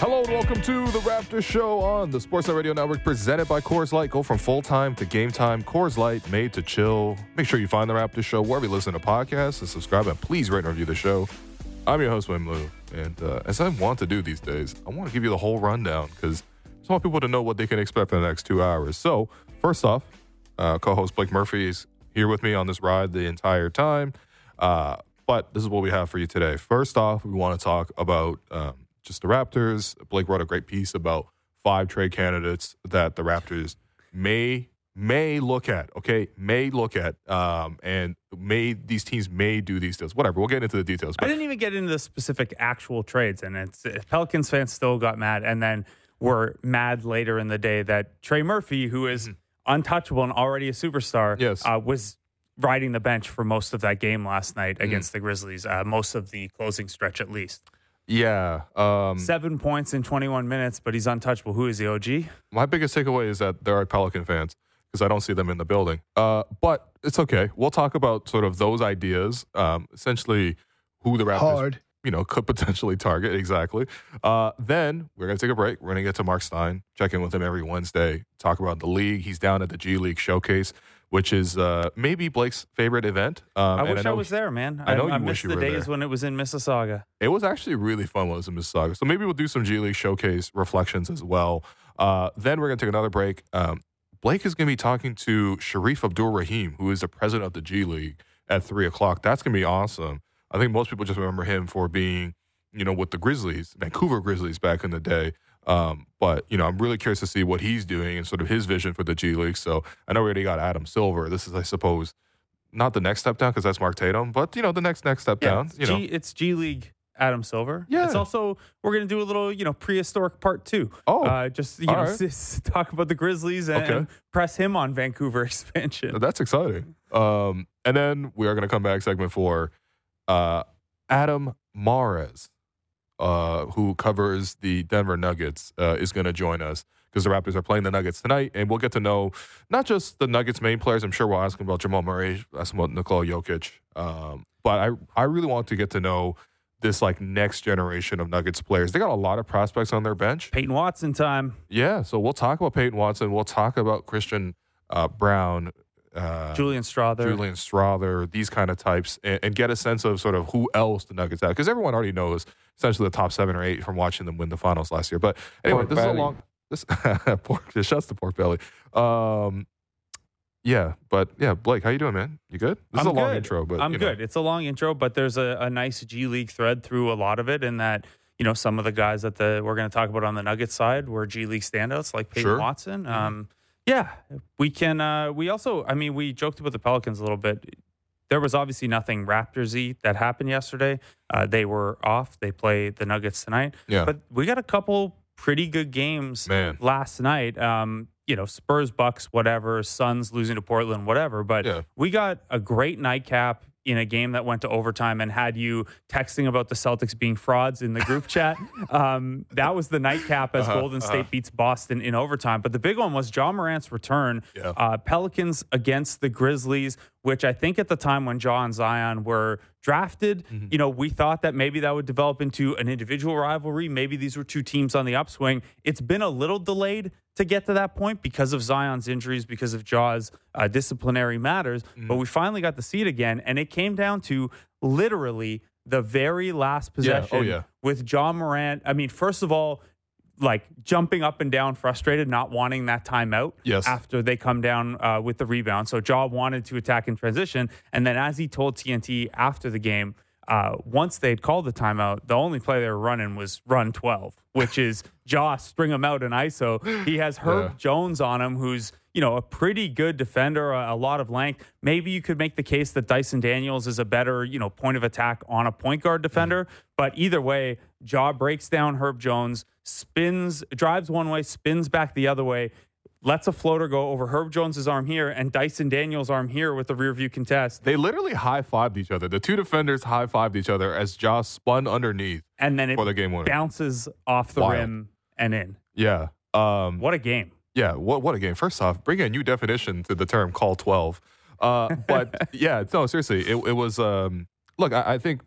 Hello and welcome to the Raptor Show on the Sportsnet Radio Network, presented by Coors Light. Go from full time to game time. Coors Light, made to chill. Make sure you find the Raptor Show wherever you listen to podcasts and subscribe. And please rate and review the show. I'm your host, Will Lou, and uh, as I want to do these days, I want to give you the whole rundown because just want people to know what they can expect in the next two hours. So, first off, uh, co-host Blake Murphy is here with me on this ride the entire time. Uh, but this is what we have for you today. First off, we want to talk about um, just the Raptors. Blake wrote a great piece about five trade candidates that the Raptors may may look at. Okay, may look at, um, and may these teams may do these deals. Whatever. We'll get into the details. But. I didn't even get into the specific actual trades, and it's Pelicans fans still got mad, and then were mad later in the day that Trey Murphy, who is untouchable and already a superstar, Mm-hmm. Yes. uh, was riding the bench for most of that game last night Mm. against the Grizzlies, uh, most of the closing stretch at least. yeah. Um, Seven points in 21 minutes, but he's untouchable. Who is the OG? my biggest takeaway is that there are Pelican fans because I don't see them in the building. Uh, but it's okay. We'll talk about sort of those ideas. Um, essentially, who the Raptors Hard. You know, could potentially target. Exactly. Uh, then we're going to take a break. We're going to get to Marc Stein, check in with him every Wednesday, talk about the league. He's down at the G League Showcase, which is uh, maybe Blake's favorite event. Um, I wish I, know was there, man. I know you I wish missed you the days there. when it was in Mississauga. It was actually really fun when it was in Mississauga. So maybe we'll do some G League Showcase reflections as well. Uh, then we're going to take another break. Um, Blake is going to be talking to Shareef Abdur-Rahim, who is the president of the G League, at three o'clock. That's going to be awesome. I think most people just remember him for being, you know, with the Grizzlies, Vancouver Grizzlies back in the day. Um, but you know, I'm really curious to see what he's doing and sort of his vision for the G League. So I know we already got Adam Silver. This is, I suppose, not the next step down because that's Mark Tatum, but you know, the next next step down. it's, You know, G, it's G League Adam Silver. Yeah. It's also, we're going to do a little, you know, prehistoric part two. Oh, uh, just, you know, right. s- talk about the Grizzlies and, Okay. and press him on Vancouver expansion. That's exciting. Um, and then we are going to come back segment four. Uh, Adam Mares, uh, who covers the Denver Nuggets, uh, is going to join us because the Raptors are playing the Nuggets tonight, and we'll get to know not just the Nuggets main players. I'm sure we'll ask him about Jamal Murray, ask him about Nikola Jokic. Um, but I I really want to get to know this like next generation of Nuggets players. They got a lot of prospects on their bench. Peyton Watson time. Yeah, so we'll talk about Peyton Watson. We'll talk about Christian uh, Braun. Uh, Julian Strawther. Julian Strawther, these kind of types, and, and get a sense of sort of who else the Nuggets have. Because everyone already knows essentially the top seven or eight from watching them win the finals last year. But anyway, Pork this is a long. This pork. Just shuts the pork belly. Um, yeah, but yeah, Blake, how you doing, man? You good? This is a I'm long intro, but I'm you know. good. It's a long intro, but there's a, a nice G League thread through a lot of it, in that you know some of the guys that the we're going to talk about on the Nuggets side were G League standouts like Peyton Sure. Mm-hmm. Watson. Um, yeah, we can. Uh, we also, I mean, we joked about the Pelicans a little bit. There was obviously nothing Raptorsy that happened yesterday. Uh, they were off. They play the Nuggets tonight, Yeah, but we got a couple pretty good games man. last night. Um, you know, Spurs, Bucks, whatever, Suns losing to Portland, whatever. But Yeah. we got a great nightcap in a game that went to overtime and had you texting about the Celtics being frauds in the group chat. Um, that was the nightcap as Uh-huh, Golden State uh-huh. beats Boston in overtime. But the big one was Ja Morant's return. Yeah. Uh, Pelicans against the Grizzlies, which I think at the time when Ja and Zion were drafted, Mm-hmm. you know, we thought that maybe that would develop into an individual rivalry. Maybe these were two teams on the upswing. It's been a little delayed to get to that point because of Zion's injuries, because of Ja's uh, disciplinary matters. Mm-hmm. But we finally got to see it again, and it came down to literally the very last Yeah. possession Oh, yeah. with Ja Morant. I mean, first of all, like jumping up and down, frustrated, not wanting that timeout Yes. after they come down uh, with the rebound. So Ja wanted to attack in transition. And then as he told TNT after the game, uh, once they'd called the timeout, the only play they were running was run 12, which is Ja string him out in ISO. He has Herb Yeah. Jones on him, who's, you know, a pretty good defender, a, a lot of length. Maybe you could make the case that Dyson Daniels is a better, you know, point of attack on a point guard defender. But either way, Ja breaks down Herb Jones, spins, drives one way, spins back the other way, lets a floater go over Herb Jones's arm here and Dyson Daniels' arm here with the rear view contest. They literally high fived each other. The two defenders high fived each other as Josh spun underneath And then it for the game winner. bounces off the Wild. rim and in. Yeah. Um, What a game. Yeah, what what a game! First off, bring a new definition to the term "call 12. Uh, but yeah, no, seriously, it, it was. Um, look, I, I think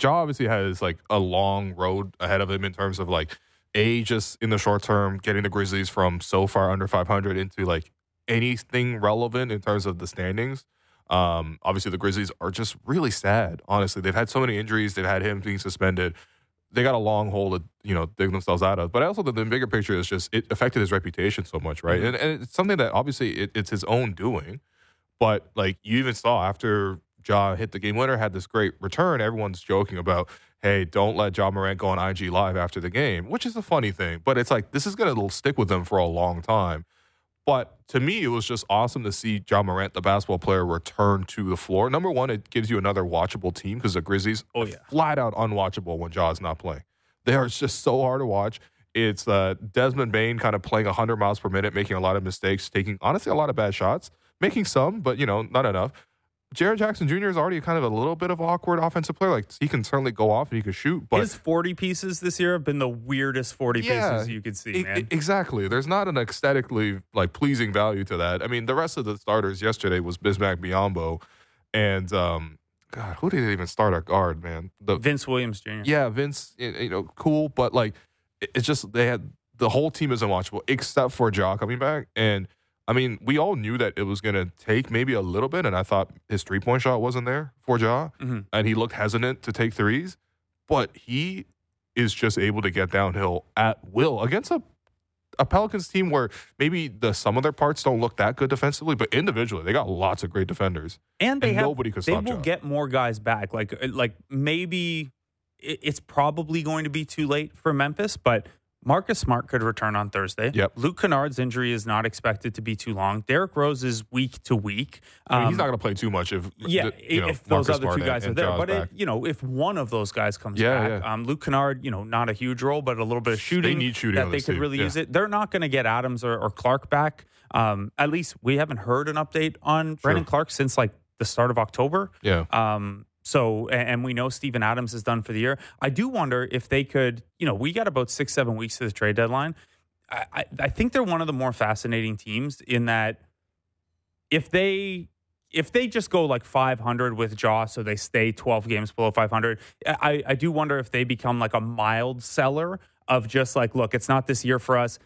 Ja obviously has like a long road ahead of him in terms of like a just in the short term getting the Grizzlies from so far under 500 into like anything relevant in terms of the standings. Um, obviously, the Grizzlies are just really sad. Honestly, they've had so many injuries. They've had him being suspended. They got a long hole to you know dig themselves out of. But I also, the, the bigger picture is just it affected his reputation so much, right? Mm-hmm. And, and it's something that obviously it, it's his own doing. But like you even saw after Ja hit the game winner, had this great return. Everyone's joking about, hey, don't let Ja Morant go on IG Live after the game, which is a funny thing. But it's like this is gonna stick with them for a long time. But to me, it was just awesome to see Ja Morant, the basketball player, return to the floor. Number one, it gives you another watchable team because the Grizzlies Oh, are yeah. flat out unwatchable when Ja is not playing. They are just so hard to watch. It's uh, Desmond Bane kind of playing 100 miles per minute, making a lot of mistakes, taking honestly a lot of bad shots, making some, but you know, not enough. Jaren Jackson Jr. is already kind of a little bit of awkward offensive player. Like he can certainly go off and he can shoot, but His 40 pieces this year have been the weirdest 40 Yeah, pieces you could see, man. e- exactly. There's not an aesthetically like pleasing value to that. I mean, the rest of the starters yesterday was Bismack Biyombo, and um, God, who did they even start at guard? Man, the Vince Williams Jr. yeah, Vince, you know, cool, but like it- it's just they had the whole team is unwatchable except for Ja coming back, and I mean, we all knew that it was gonna take maybe a little bit, and I thought his three point shot wasn't there for Ja, Mhm. and he looked hesitant to take threes, but he is just able to get downhill at will against a a Pelicans team where maybe the some of their parts don't look that good defensively, but individually they got lots of great defenders. and they and have nobody could they stop will Ja. get more guys back. Like uh, like maybe it's probably going to be too late for Memphis, but Marcus Smart could return on Thursday. Yep. Luke Kennard's injury is not expected to be too long. Derrick Rose is week to week. I mean, Um, he's not going to play too much if yeah, you know, if those Marcus other Smart two guys and, are there, but it, you know, if one of those guys comes Yeah, back, yeah. um, Luke Kennard, you know, not a huge role, but a little bit of shooting. They need shooting that they could team, really yeah. use it. They're not going to get Adams or, or Clarke back. Um, at least we haven't heard an update on Brandon Clarke since like the start of October. yeah, Um, so, and we know Steven Adams is done for the year. I do wonder if they could, you know, we got about six, seven weeks to the trade deadline. I, I, I think they're one of the more fascinating teams in that if they if they just go like 500 with Ja, so they stay 12 games below 500, I, I do wonder if they become like a mild seller of just like, look, it's not this year for us.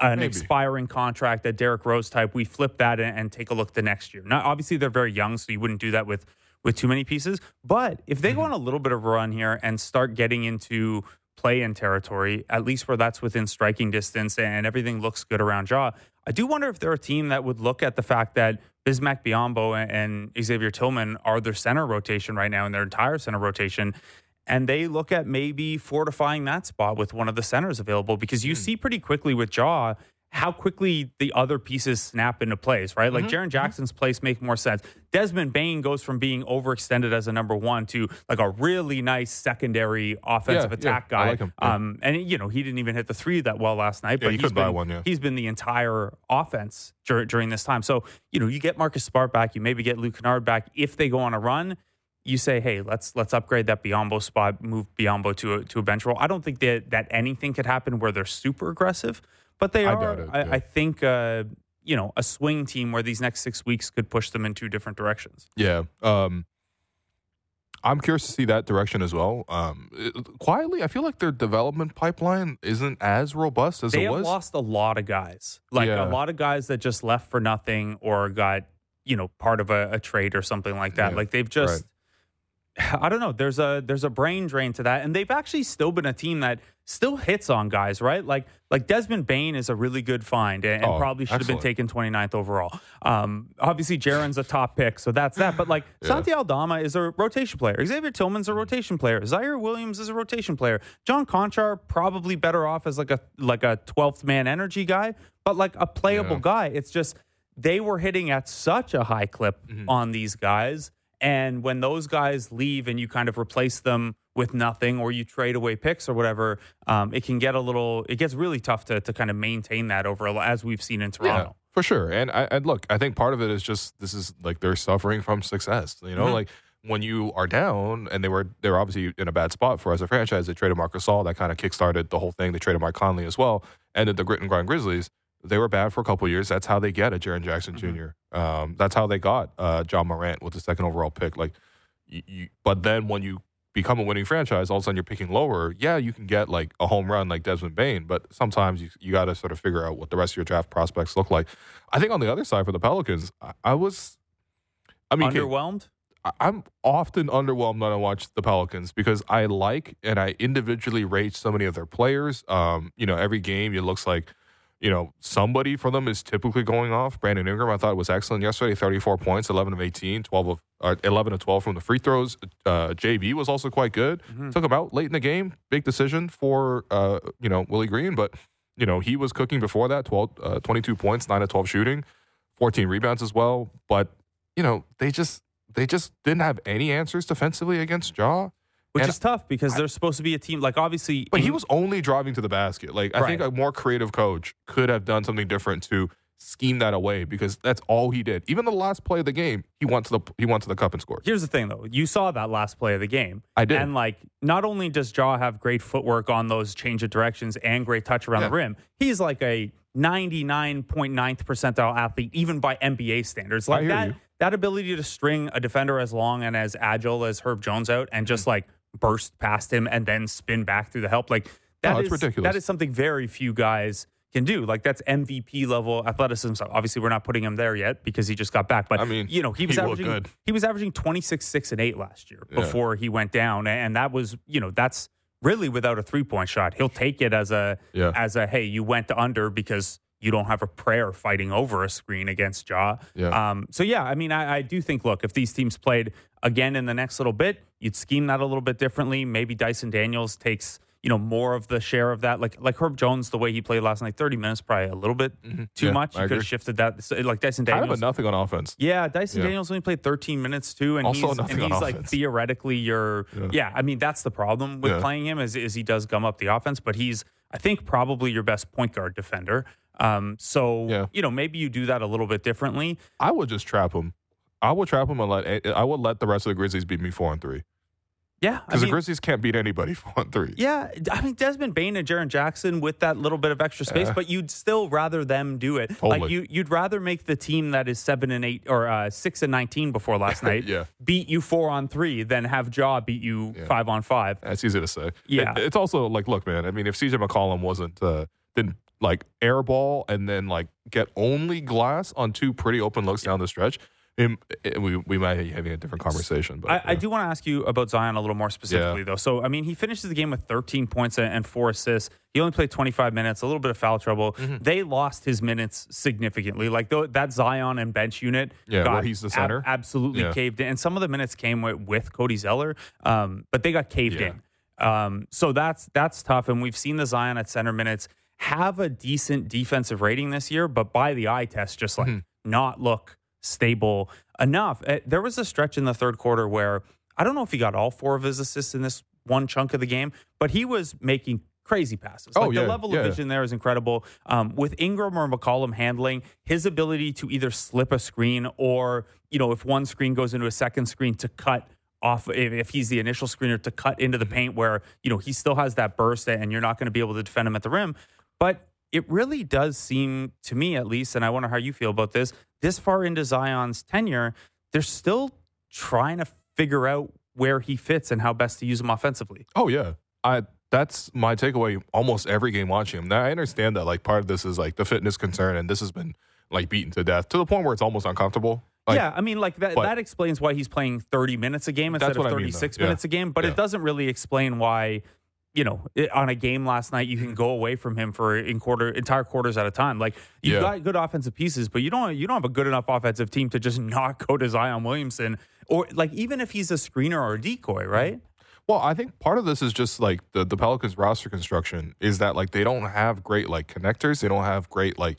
An Maybe. expiring contract, that Derrick Rose type, we flip that and, and take a look the next year. Now, obviously, they're very young, so you wouldn't do that with with too many pieces. But if they go mm-hmm. on a little bit of a run here and start getting into play in territory, at least where that's within striking distance and everything looks good around Ja, I do wonder if they're a team that would look at the fact that Bismack Biyombo and Xavier Tillman are their center rotation right now in their entire center rotation. And they look at maybe fortifying that spot with one of the centers available because you hmm. see pretty quickly with Ja how quickly the other pieces snap into place, right? Like Jaren Jackson's place make more sense. Desmond Bane goes from being overextended as a number one to like a really nice secondary offensive Yeah, attack yeah, I guy. like him, yeah. Um, and you know he didn't even hit the three that well last night, but he buy been, one, yeah. he's been the entire offense dur- during this time. So you know you get Marcus Smart back, you maybe get Luke Kennard back if they go on a run. You say, hey, let's let's upgrade that Biyombo spot, move Biyombo to a, to a bench role. I don't think that that anything could happen where they're super aggressive, but they I are. it, I, yeah. I think uh, you know a swing team where these next six weeks could push them in two different directions. yeah. Um, I'm curious to see that direction as well. Um, it- quietly, I feel like their development pipeline isn't as robust as They it was. lost a lot of guys, like Yeah. a lot of guys that just left for nothing or got you know part of a, a trade or something like that. Yeah, Like they've just. I don't know. There's a there's a brain drain to that, and they've actually still been a team that still hits on guys, right? Like like Desmond Bane is a really good find, and, and Oh, probably should have been excellent. taken 29th overall. Um, obviously, Jaren's a top pick, so that's that. But like Yeah. Santi Aldama is a rotation player. Xavier Tillman's a rotation player. Ziaire Williams is a rotation player. John Konchar probably better off as like a like a 12th man energy guy, but like a playable Yeah. guy. It's just they were hitting at such a high clip Mm-hmm. on these guys. And when those guys leave and you kind of replace them with nothing or you trade away picks or whatever, um, it can get a little, it gets really tough to, to kind of maintain that over, as we've seen in Yeah, Toronto. for sure. And I and look, I think part of it is just this is like they're suffering from success. You know, Mhm. like when you are down, and they were they were obviously in a bad spot for as a franchise. They traded Marcus Gasol, that kind of kickstarted the whole thing. They traded Mike Conley as well, and then the grit and grind Grizzlies. they were bad for a couple years. That's how they get a Jaren Jackson Mhm. Jr. Um, that's how they got uh, Ja Morant with the second overall pick. Like, you, you, but then when you become a winning franchise, all of a sudden you're picking lower. Yeah, you can get like a home run like Desmond Bane, but sometimes you you got to sort of figure out what the rest of your draft prospects look like. I think on the other side for the Pelicans, I, I was. I mean, Underwhelmed? I- I'm often underwhelmed when I watch the Pelicans because I like and I individually rate so many of their players. Um, you know, every game it looks like, you know, somebody for them is typically going off. Brandon Ingram, I thought was excellent yesterday, 34 points, 11 of 18, 12 of uh, 11 of 12 from the free throws. Uh, JV was also quite good. Mhm. Took him out late in the game. Big decision for uh, you know Willie Green, but you know he was cooking before that. 12, uh, 22 points, nine of 12 shooting, 14 rebounds as well. But you know they just they just didn't have any answers defensively against Ja. Which And is tough because they're supposed to be a team. Like, obviously. But he was only driving to the basket. Like I think a more creative coach could have done something different to scheme that away because that's all he did. Even the last play of the game, he went to the he went to the cup and scored. Here's the thing, though. You saw that last play of the game. I did. And, like, not only does Ja have great footwork on those change of directions and great touch around Yeah. the rim, he's like a 99.9th percentile athlete, even by NBA standards. Like, that, you. that ability to string a defender as long and as agile as Herb Jones out and Mm. just, like, burst past him and then spin back through the help, like, that Oh, is- ridiculous. That is something very few guys can do. Like that's MVP level athleticism. So obviously, we're not putting him there yet because he just got back. But I mean, you know, he was he averaging he was averaging 26, 6, and 8 last year Yeah. before he went down. And that was, you know, that's really without a three point shot. He'll take it as a Yeah. as a hey, you went under because you don't have a prayer fighting over a screen against Ja. Yeah. Um, so yeah, I mean, I, I do think look, if these teams played again in the next little bit, you'd scheme that a little bit differently. Maybe Dyson Daniels takes you know more of the share of that. Like like Herb Jones, the way he played last night, thirty minutes probably a little bit too Mm-hmm. Yeah, much. I You could have shifted that. So, like Dyson Kind of Daniels, a nothing on offense. yeah, Dyson Yeah. Daniels only played 13 minutes too, and Also he's, nothing and on he's like offense. theoretically your Yeah. yeah. I mean that's the problem with Yeah. playing him is is he does gum up the offense, but he's I think probably your best point guard defender. Um, so Yeah. you know maybe you do that a little bit differently. I would just trap him. I would trap him and let I would let the rest of the Grizzlies beat me four and three Yeah, because the Grizzlies can't beat anybody four and three. yeah, I mean Desmond Bane and Jaren Jackson with that little bit of extra space, Yeah. but you'd still rather them do it. Like you, you'd rather make the team that is seven and eight or uh, six and nineteen before last night Yeah. beat you four on three than have Ja beat you Yeah. five on five. That's easy to say. Yeah. It- it's also like, look, man. I mean, if CJ McCollum wasn't uh, didn't like airball and then like get only glass on two pretty open looks down the stretch, it, it- we we might be having a different conversation. But I, I do want to ask you about Zion a little more specifically, though. So, I mean, he finishes the game with 13 points and- four assists. He only played 25 minutes, a little bit of foul trouble. Mm-hmm. They lost his minutes significantly. Like th- that Zion and bench unit, Yeah, got where he's the center. absolutely Yeah. caved in. And some of the minutes came with, with Cody Zeller, um, but they got caved Yeah. in. Um, so that's that's tough. And we've seen the Zion at center minutes have a decent defensive rating this year, but by the eye test, just like Mm-hmm. not look stable enough. Uh, There was a stretch in the third quarter where I don't know if he got all four of his assists in this one chunk of the game, but he was making crazy passes. Oh, like the level yeah. of vision there is incredible. Um, with Ingram or McCollum handling his ability to either slip a screen or, you know, if one screen goes into a second screen to cut off if he's the initial screener to cut into the paint where, you know, he still has that burst and you're not going to be able to defend him at the rim. But it really does seem to me at least, and I wonder how you feel about this, this far into Zion's tenure, they're still trying to figure out where he fits and how best to use him offensively. Oh yeah, I that's my takeaway. Almost every game watching him. Now I understand that like part of this is like the fitness concern, and this has been like beaten to death to the point where it's almost uncomfortable. Like, yeah, I mean, like that. that explains why he's playing 30 minutes a game instead of what I mean, 36. Yeah. minutes a game. But Yeah. it doesn't really explain why, you know, on a game last night you can go away from him for in quarter entire quarters at a time. Like you've Yeah. got good offensive pieces, but you don't you don't have a good enough offensive team to just not go to Zion Williamson or like even if he's a screener or a decoy, mm-hmm. right? Well, I think part of this is just like the, the Pelicans roster construction is that like they don't have great like connectors. They don't have great like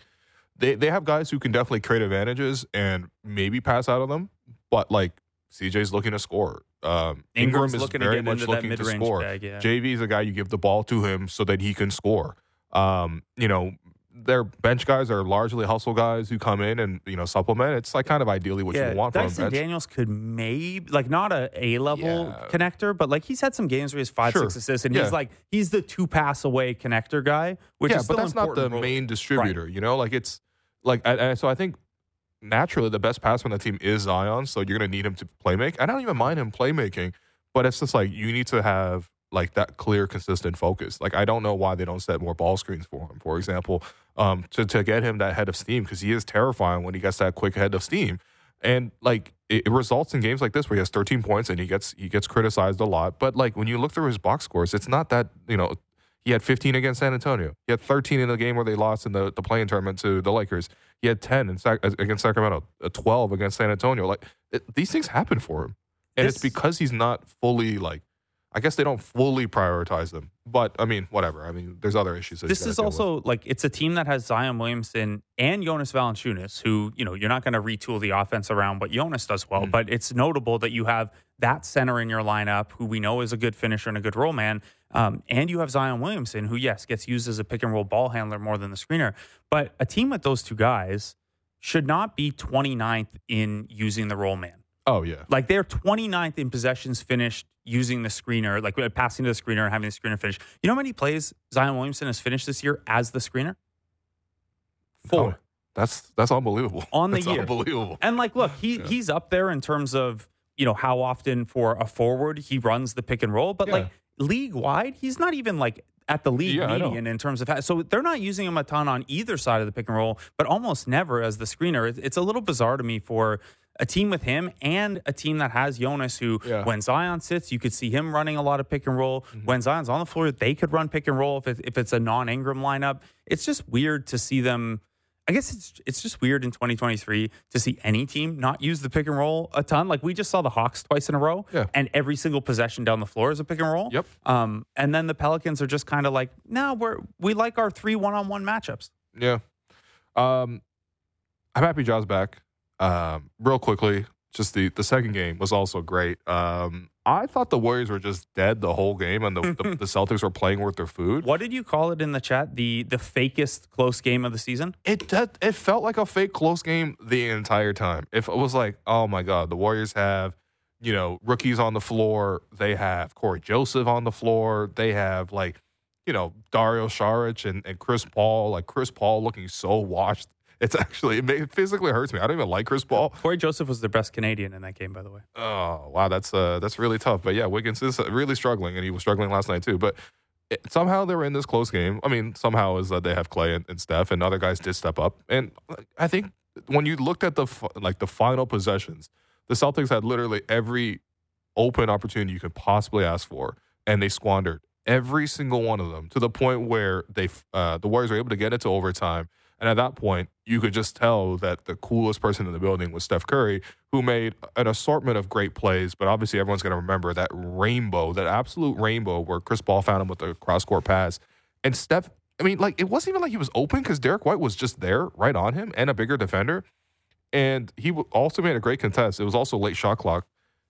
they they have guys who can definitely create advantages and maybe pass out of them, but like CJ's looking to score. Um, Ingram Ingram's is looking to very get much into that looking to score. bag, yeah. JV is a guy you give the ball to him so that he can score. Um, you know, their bench guys are largely hustle guys who come in and you know supplement. It's like kind of ideally what yeah, you want from a Dyson bench. Daniels could maybe like not a A level Yeah. connector, but like he's had some games where he's five, Sure. six assists, and Yeah. he's like he's the two pass away connector guy, which yeah, is but that's not the role. main distributor. You know, like it's like I, I, so I think naturally the best passer on the team is Zion, so you're gonna need him to play make. I don't even mind him playmaking, but it's just like you need to have like that clear, consistent focus. Like I don't know why they don't set more ball screens for him, for example, um, to to get him that head of steam because he is terrifying when he gets that quick head of steam, and like it, it results in games like this where he has 13 points and he gets he gets criticized a lot. But like when you look through his box scores, it's not that you know he had 15 against San Antonio. He had 13 in the game where they lost in the, the play-in tournament to the Lakers. He had 10 in Sac- against Sacramento, uh, 12 against San Antonio. Like it, these things happen for him, and it's because he's not fully like. I guess they don't fully prioritize them, but I mean, whatever. I mean, there's other issues. This is deal with. also like it's a team that has Zion Williamson and Jonas Valanciunas, who you know you're not going to retool the offense around what Jonas does well, Mm. but it's notable that you have that center in your lineup, who we know is a good finisher and a good role man, um, and you have Zion Williamson, who yes gets used as a pick and roll ball handler more than the screener, but a team with those two guys should not be 29th in using the roll man. Oh yeah, Like they're 29th in possessions finished using the screener, like uh, passing to the screener and having the screener finish. You know how many plays Zion Williamson has finished this year as the screener? Four. Oh, that's that's unbelievable. On the That's year. unbelievable. And like, look, he Yeah. he's up there in terms of you know how often for a forward he runs the pick and roll, but Yeah. like league wide, he's not even like at the league Yeah, median in terms of so they're not using him a ton on either side of the pick and roll, but almost never as the screener. It's, it's a little bizarre to me for a team with him and a team that has Jonas, who Yeah. when Zion sits, you could see him running a lot of pick and roll. Mm-hmm. When Zion's on the floor, they could run pick and roll if it, if it's a non Ingram lineup. It's just weird to see them. I guess it's it's just weird in 2023 to see any team not use the pick and roll a ton. Like we just saw the Hawks twice in a row, Yeah. and every single possession down the floor is a pick and roll. Yep. Um, and then the Pelicans are just kind of like, no, we're we like our three one on one matchups. Yeah. Um, I'm happy Ja's back. Um, real quickly, just the the second game was also great. Um, I thought the Warriors were just dead the whole game, and the, the, the Celtics were playing worth their food. What did you call it in the chat? The the fakest close game of the season. It that, it felt like a fake close game the entire time. If it was like, oh my god, the Warriors have, you know, rookies on the floor. They have Cory Joseph on the floor. They have like, you know, Dario Saric and, and Chris Paul. Like Chris Paul looking so washed. It's actually it, physically hurts me. I don't even like Chris Paul. Cory Joseph was the best Canadian in that game, by the way. Oh wow, that's uh that's really tough. But yeah, Wiggins is really struggling, and he was struggling last night too. But it, somehow they were in this close game. I mean, somehow is that they have Klay and, and Steph, and other guys did step up. And I think when you looked at the like the final possessions, the Celtics had literally every open opportunity you could possibly ask for, and they squandered every single one of them to the point where they uh, the Warriors were able to get it to overtime. And at that point, you could just tell that the coolest person in the building was Steph Curry, who made an assortment of great plays. But obviously, everyone's going to remember that rainbow, that absolute rainbow where Chris Paul found him with the cross court pass. And Steph, I mean, like, it wasn't even like he was open because Derrick White was just there right on him and a bigger defender. And he also made a great contest. It was also late shot clock.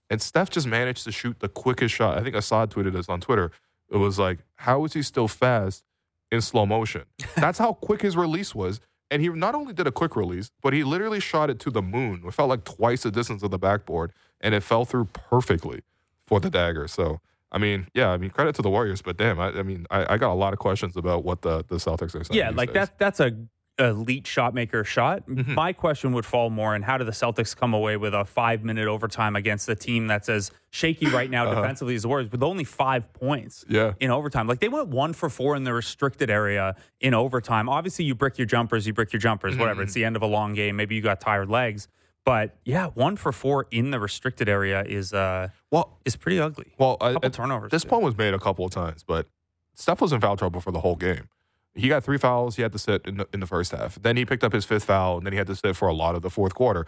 And Steph just managed to shoot the quickest shot. I think Assad tweeted this on Twitter. It was like, how is he still fast in slow motion? That's how quick his release was. And he not only did a quick release, but he literally shot it to the moon. It felt like twice the distance of the backboard, and it fell through perfectly for the dagger. So, I mean, yeah, I mean, credit to the Warriors, but damn, I, I mean, I, I got a lot of questions about what the, the Celtics are saying. Yeah, like days. that. That's a elite shot maker shot. Mhm. My question would fall more in how do the Celtics come away with a five minute overtime against a team that's as shaky right now Uh-huh. defensively as the Warriors with only five points Yeah. in overtime. Like they went one for four in the restricted area in overtime. Obviously, you brick your jumpers, you brick your jumpers, Mm-hmm. whatever. It's the end of a long game. Maybe you got tired legs. But yeah, one for four in the restricted area is uh Well, is pretty ugly. well, couple I- turnovers. This too. point was made a couple of times, but Steph was in foul trouble for the whole game. He got three fouls. He had to sit in the, in the first half. Then he picked up his fifth foul, and then he had to sit for a lot of the fourth quarter.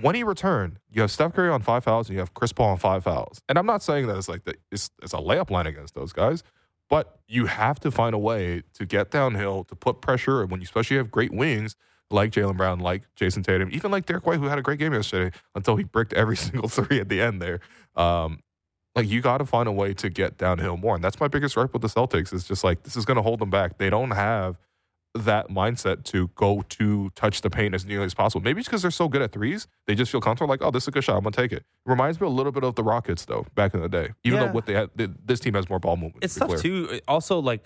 When he returned, you have Steph Curry on five fouls, and you have Chris Paul on five fouls. And I'm not saying that it's like the, it's, it's a layup line against those guys, but you have to find a way to get downhill to put pressure. And when you especially have great wings like Jaylen Brown, like Jayson Tatum, even like Derrick White, who had a great game yesterday until he bricked every single three at the end there. Um, like you got to find a way to get downhill more, and that's my biggest gripe with the Celtics. Is just like this is going to hold them back. They don't have that mindset to go to touch the paint as nearly as possible. Maybe it's because they're so good at threes, they just feel comfortable. Like, oh, this is a good shot. I'm gonna take it. Reminds me a little bit of the Rockets though, back in the day. Even Yeah. though what they had, th- this team has more ball movement. It's to tough clear. too. Also, like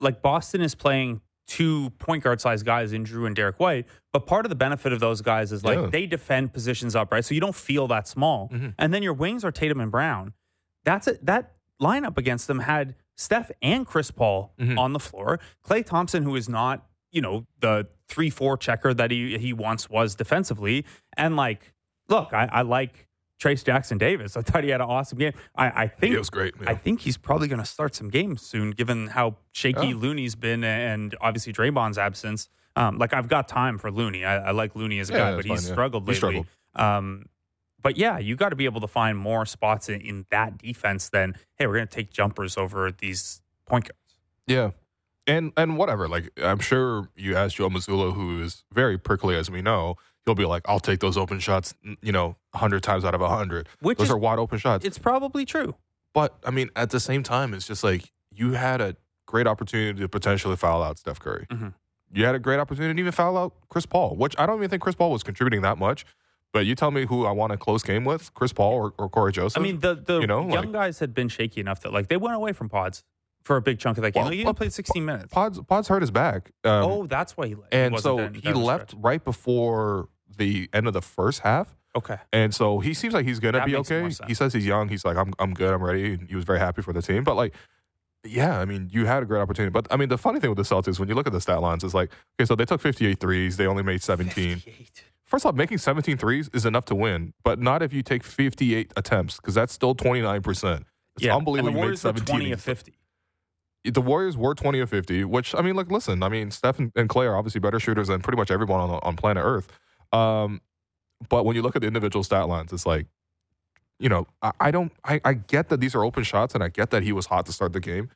like Boston is playing two point guard size guys in Jrue and Derrick White, but part of the benefit of those guys is like Yeah. they defend positions up, right? So you don't feel that small. Mhm. And then your wings are Tatum and Brown. That's it. That lineup against them had Steph and Chris Paul Mhm. on the floor. Klay Thompson, who is not, you know, the three four checker that he he once was defensively, and like, look, I, I like Trayce Jackson-Davis. I thought he had an awesome game. I, I think It was great. I think he's probably going to start some games soon, given how shaky Yeah. Looney's been and obviously Draymond's absence. Um, like I've got time for Looney. I, I like Looney as a Yeah, guy, but he's fine, yeah. struggled He lately. struggled. Um, but yeah, you got to be able to find more spots in, in that defense than hey, we're going to take jumpers over these point guards. Yeah. And and whatever. Like I'm sure you ask Joe Mazzulla, who is very prickly as we know, he'll be like, I'll take those open shots, you know, hundred times out of hundred. Which Those is are wide open shots. it's probably true. But I mean, at the same time, it's just like you had a great opportunity to potentially foul out Steph Curry. Mhm. You had a great opportunity to even foul out Chris Paul, which I don't even think Chris Paul was contributing that much. But you tell me who I want a close game with, Chris Paul or, or Cory Joseph. I mean, the the you know, young like- guys had been shaky enough that like they went away from Podz for a big chunk of that game. Well, Like, he well, played 16 minutes. Podz Podz hurt his back. Um, oh, that's why he left. and so he left stretch. right before the end of the first half. Okay. And so he seems like he's gonna That be okay. He says he's young. He's like, I'm I'm good. I'm ready. And he was very happy for the team. But like, yeah, I mean, you had a great opportunity. But I mean, the funny thing with the Celtics, when you look at the stat lines, is like, okay, so they took 58 threes. They only made 17. 58. First off, making 17 threes is enough to win, but not if you take 58 attempts, because that's still 29%. It's yeah, unbelievable And the you made Warriors were 17. 20 of 50. The Warriors were 20 of 50, which, I mean, like, listen, I mean, Steph and, and Klay are obviously better shooters than pretty much everyone on, on planet Earth. Um, but when you look at the individual stat lines, it's like, you know, I, I don't, I, I get that these are open shots and I get that he was hot to start the game.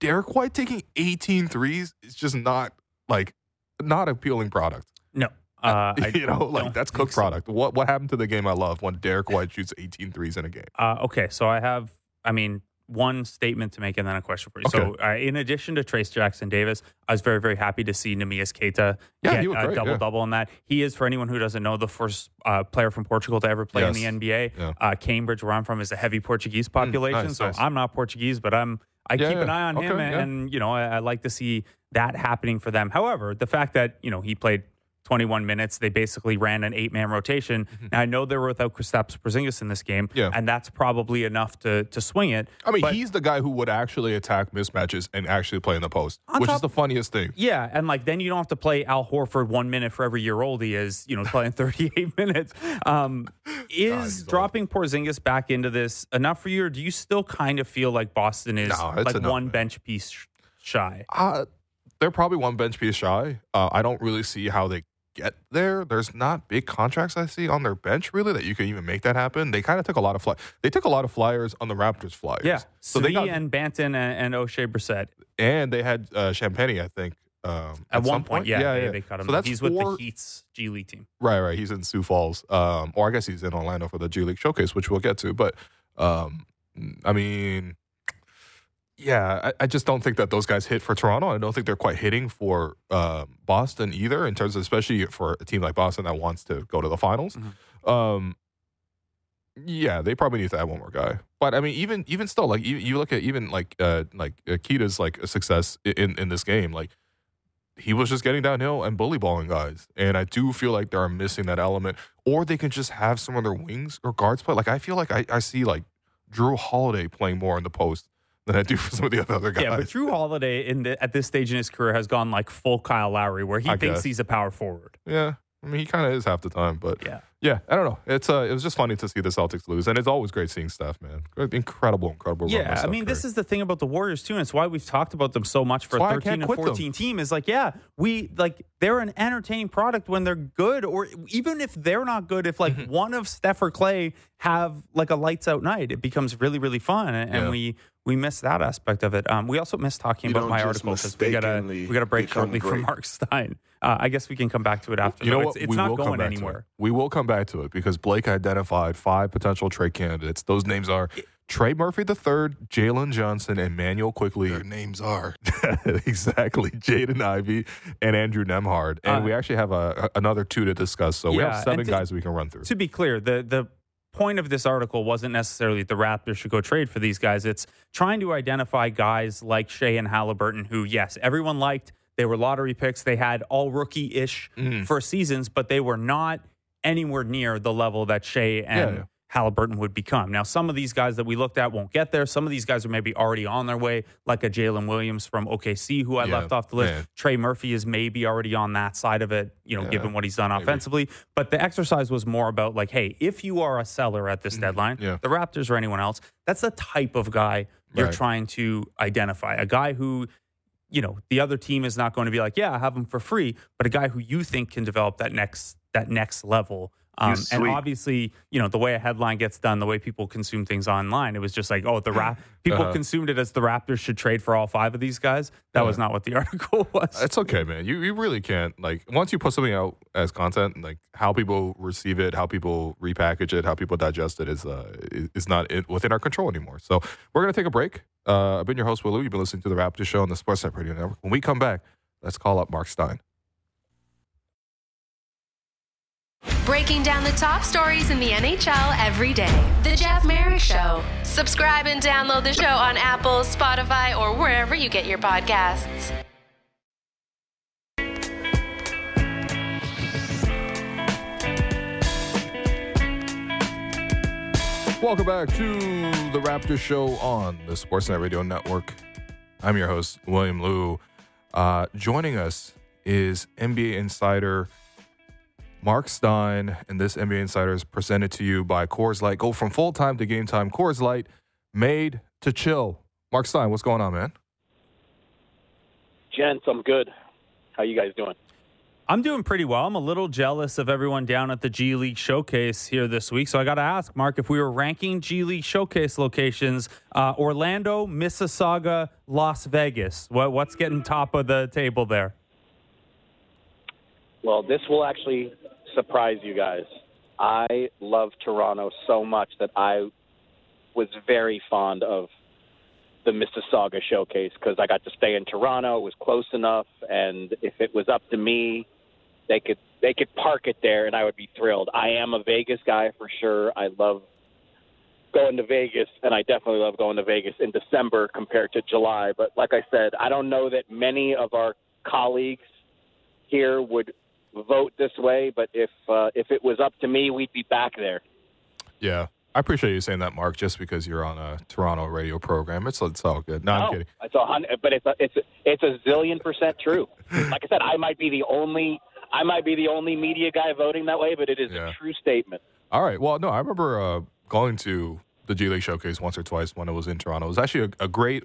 Derrick White taking 18 threes is just not like, not appealing product. No. Uh, I you know, like that's think cook so. product. What what happened to the game I love when Derrick White shoots 18 threes in a game? Uh, okay, so I have, I mean, one statement to make and then a question for you. So, uh, in addition to Trayce Jackson-Davis, I was very, very happy to see Neemias Queta Yeah, get a double yeah. double on that. He is, for anyone who doesn't know, the first uh, player from Portugal to ever play Yes. in the NBA. Yeah. Uh, Cambridge, where I'm from, is a heavy Portuguese population. nice, so nice. I'm not Portuguese, but I'm I keep an eye on him, Okay, and, and you know I, I like to see that happening for them. However, the fact that you know he played 21 minutes, they basically ran an eight man rotation. Now I know they were without Kristaps Porzingis in this game, Mm-hmm. Yeah. and that's probably enough to to swing it. I mean, But- he's the guy who would actually attack mismatches and actually play in the post, which is the funniest thing. Yeah, and like then you don't have to play Al Horford one minute for every year old he is, you know, playing 38 minutes. Um, is old. dropping Porzingis back into this enough for you, or do you still kind of feel like Boston is No, like enough, one man. bench piece shy? Uh, they're probably one bench piece shy. Uh, I don't really see how they get there. There's not big contracts I see on their bench really that you can even make that happen. They kind of took a lot of fly. They took a lot of flyers on the Raptors flyers. Yeah, So Svi they got and Banton and, and Oshae Brissett and they had uh, Champagnie, I think. Um, at, some one point, yeah, yeah, they, yeah. they cut him. So that's He's four, with the Heat's G League team. Right, right. He's in Sioux Falls, um, or I guess he's in Orlando for the G League Showcase, which we'll get to. But um, I mean, yeah, I, I just don't think that those guys hit for Toronto. I don't think they're quite hitting for um, Boston either, in terms of especially for a team like Boston that wants to go to the finals. Mm-hmm. Um, yeah, they probably need to add one more guy. But I mean, even even still, like you, you look at even like uh, like Akita's like a success in in this game, like he was just getting downhill and bully balling guys. And I do feel like they're missing that element. Or they can just have some of their wings or guards play. Like I feel like I, I see like Jrue Holiday playing more in the post than I do for some of the other guys. Yeah, but Drew Holiday in the, at this stage in his career has gone like full Kyle Lowry, where he I thinks guess. he's a power forward. Yeah. I mean, he kind of is half the time, but Yeah. Yeah, I don't know. It's uh, it was just funny to see the Celtics lose, and it's always great seeing Steph, man. Incredible, incredible. run Yeah, I Steph mean, this is the thing about the Warriors too, and it's why we've talked about them so much for That's why I a 13 can't and quit them. 14 team. Is like, yeah, we like they're an entertaining product when they're good, or even if they're not good. If like Mm-hmm. one of Steph or Klay have like a lights out night, it becomes really really fun, and, and Yeah. we we miss that aspect of it. Um, we also missed talking You about my just article because we gotta mistakenly we gotta break become shortly from. Marc Stein. Uh, I guess we can come back to it after. You know though. what? It's, it's we not will come going back To anywhere. it. We will come back to it because Blake identified five potential trade candidates. Those names are Trey Murphy III, Jalen Johnson, and Manuel Quickley. Their names are. exactly. Jaden Ivey and Andrew Nembhard, And Uh, we actually have a, a- another two to discuss. So we have seven to- guys we can run through. To be clear, the the point of this article wasn't necessarily the Raptors should go trade for these guys. It's trying to identify guys like Shai and Halliburton, who yes, everyone liked. They were lottery picks. They had all rookie ish Mm. for seasons, but they were not anywhere near the level that Shai and Yeah. Halliburton would become. Now, some of these guys that we looked at won't get there. Some of these guys are maybe already on their way, like a Jalen Williams from OKC, who I Yeah, left off the list. man. Trey Murphy is maybe already on that side of it, you know, Yeah, given what he's done maybe. offensively. But the exercise was more about like, hey, if you are a seller at this deadline, Mm-hmm. yeah. the Raptors or anyone else, that's the type of guy you're Right. trying to identify. A guy who, you know, the other team is not going to be like, yeah, I have him for free, but a guy who you think can develop that next that next level. Um, and obviously, you know, the way a headline gets done, the way people consume things online, it was just like, oh, the Rap people Uh-huh. consumed it as the Raptors should trade for all five of these guys. That was not what the article was. It's okay, man. You you really can't like once you put something out as content, like how people receive it, how people repackage it, how people digest it is uh is- is not within our control anymore. So we're gonna take a break. Uh, I've been your host Will Lou. You've been listening to the Raptor Show on the Sportsnet Radio Network. When we come back, let's call up Marc Stein. Breaking down the top stories in the NHL every day. The Jeff Marek Show. Subscribe and download the show on Apple, Spotify, or wherever you get your podcasts. Welcome back to the Raptor Show on the Sportsnet Radio Network. I'm your host, William Lou. Uh, joining us is NBA insider Marc Stein, and this NBA insider is presented to you by Coors Light. Go from full time to game time. Coors Light, made to chill. Marc Stein, what's going on, man? Gents, I'm good. How you guys doing? I'm doing pretty well. I'm a little jealous of everyone down at the G League Showcase here this week. So I got to ask, Marc, if we were ranking G League Showcase locations, uh, Orlando, Mississauga, Las Vegas, what, what's getting top of the table there? Well, this will actually surprise you guys. I love Toronto so much that I was very fond of the Mississauga showcase because I got to stay in Toronto. It was close enough, and if it was up to me, they could they could park it there, and I would be thrilled. I am a Vegas guy for sure. I love going to Vegas, and I definitely love going to Vegas in December compared to July. But like I said, I don't know that many of our colleagues here would vote this way. But if uh, if it was up to me, we'd be back there. Yeah. I appreciate you saying that, Marc, just because you're on a Toronto radio program. It's, it's all good. No, I'm kidding. It's a hundred, but it's a, it's a, it's a zillion percent true. like I said, I might be the only I might be the only media guy voting that way, but it is Yeah. a true statement. All right. Well, no, I remember uh, going to the G League Showcase once or twice when it was in Toronto. It was actually a, a great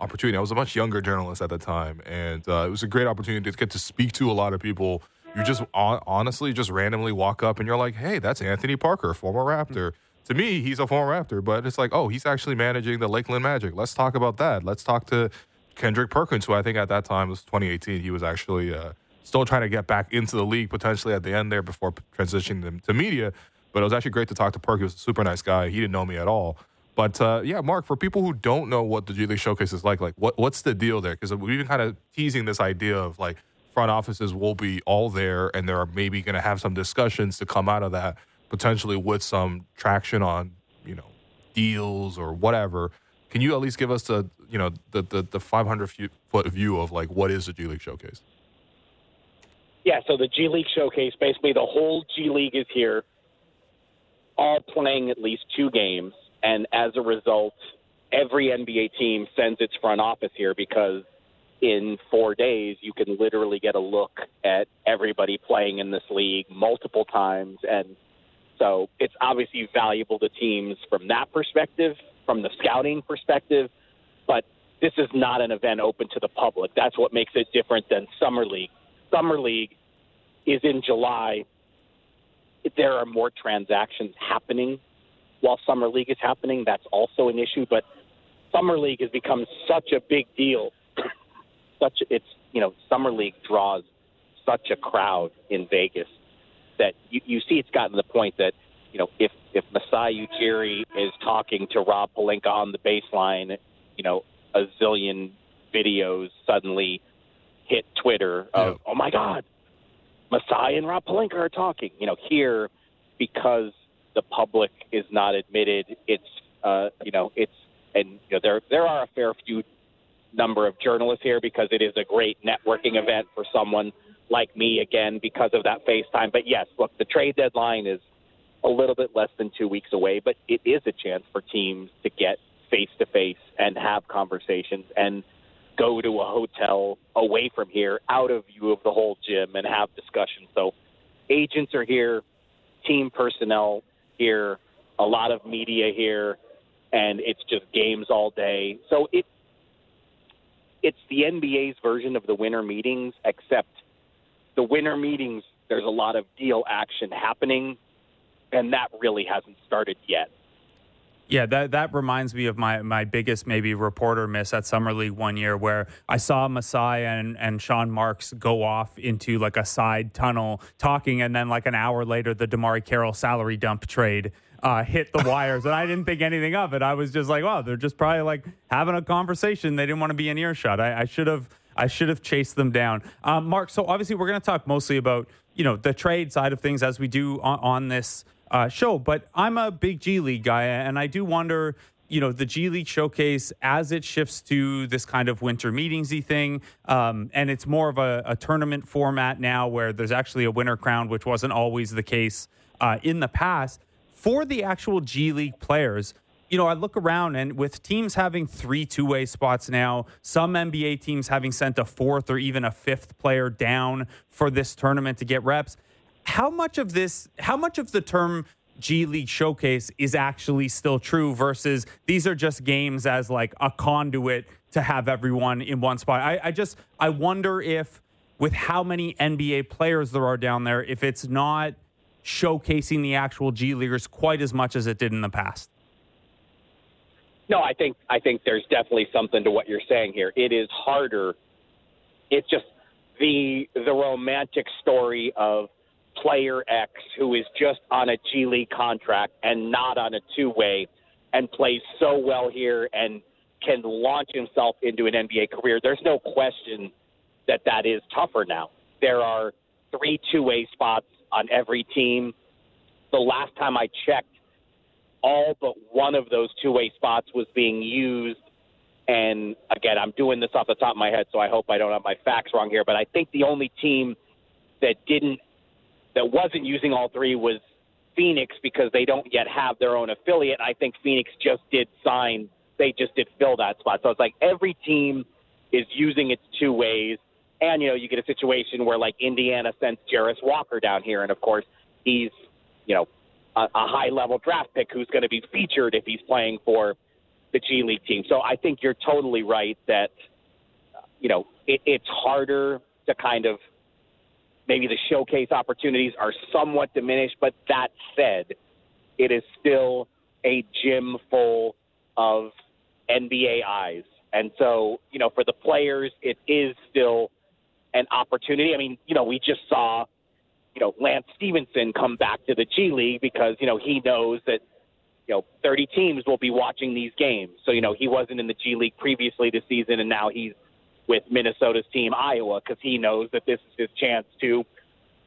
opportunity. I was a much younger journalist at the time, and uh, it was a great opportunity to get to speak to a lot of people. You just honestly just randomly walk up and you're like, "Hey, that's Anthony Parker, former Raptor." To me, he's a former Raptor, but it's like, oh, he's actually managing the Lakeland Magic. Let's talk about that. Let's talk to Kendrick Perkins, who I think at that time was 2018. He was actually uh, still trying to get back into the league potentially at the end there before transitioning them to media. But it was actually great to talk to Perk. He was a super nice guy. He didn't know me at all. But uh, yeah, Marc, for people who don't know what the G League Showcase is like, like what what's the deal there? Because we've been kind of teasing this idea of like front offices will be all there, and they're maybe going to have some discussions to come out of that potentially with some traction on you know deals or whatever. Can you at least give us the you know the the, the 500 foot view of like what is the G League Showcase? Yeah, so the G League showcase, basically the whole G League is here, all playing at least two games, and as a result, every NBA team sends its front office here because in four days you can literally get a look at everybody playing in this league multiple times, and so it's obviously valuable to teams from that perspective, from the scouting perspective, but this is not an event open to the public. That's what makes it different than Summer League. Summer League is in July. There are more transactions happening while Summer League is happening. That's also an issue, but Summer League has become such a big deal. Such it's you know Summer League draws such a crowd in Vegas that you, you see it's gotten to the point that you know, if if Masai Ujiri is talking to Rob Pelinka on the baseline, you know, a zillion videos suddenly hit Twitter of, Yeah. oh my God, Masai and Rob Pelinka are talking. You know, here because the public is not admitted, it's uh, you know, it's and you know there there are a fair few number of journalists here because it is a great networking event for someone like me again because of that FaceTime. But yes, look, the trade deadline is a little bit less than two weeks away, but it is a chance for teams to get face to face and have conversations and go to a hotel away from here, out of view of the whole gym, and have discussions. So agents are here, team personnel here, a lot of media here, and it's just games all day. So it it's the NBA's version of the winter meetings, except the winter meetings there's a lot of deal action happening, and that really hasn't started yet. Yeah, that that reminds me of my my biggest maybe reporter miss at Summer League one year where I saw Masai and, and Sean Marks go off into like a side tunnel talking and then like an hour later the DeMarre Carroll salary dump trade uh, hit the wires and I didn't think anything of it. I was just like, wow, they're just probably like having a conversation. They didn't want to be in earshot. I, I should have I should have chased them down. Um, Marc, so obviously we're going to talk mostly about you know the trade side of things as we do on, on this uh, show. But I'm a big G League guy, and I do wonder, you know, the G League showcase as it shifts to this kind of winter meetingsy thing, um, and it's more of a, a tournament format now, where there's actually a winner crown, which wasn't always the case uh, in the past. For the actual G League players, you know, I look around and with teams having three two way spots now, some NBA teams having sent a fourth or even a fifth player down for this tournament to get reps. How much of this, how much of the term G League showcase is actually still true versus these are just games as like a conduit to have everyone in one spot? I, I just, I wonder if with how many NBA players there are down there, if it's not showcasing the actual G Leaguers quite as much as it did in the past. No, I think I think there's definitely something to what you're saying here. It is harder. It's just the the romantic story of player X who is just on a G League contract and not on a two way and plays so well here and can launch himself into an NBA career. There's no question that that is tougher now. There are three two way spots on every team. The last time I checked, all but one of those two way spots was being used. And again, I'm doing this off the top of my head, so I hope I don't have my facts wrong here. But I think the only team that didn't, that wasn't using all three was Phoenix because they don't yet have their own affiliate. I think Phoenix just did sign, they just did fill that spot. So it's like every team is using its two ways. And, you know, you get a situation where like Indiana sends Jarace Walker down here. And of course, he's, you know, a, a high level draft pick who's going to be featured if he's playing for the G League team. So I think you're totally right that, you know, it, it's harder to kind of maybe the showcase opportunities are somewhat diminished. But that said, it is still a gym full of NBA eyes. And so, you know, for the players, it is still an opportunity. I mean, you know, we just saw you know, Lance Stephenson come back to the G League because, you know, he knows that, you know, 30 teams will be watching these games. So, you know, he wasn't in the G League previously this season, and now he's with Minnesota's team, Iowa, because he knows that this is his chance to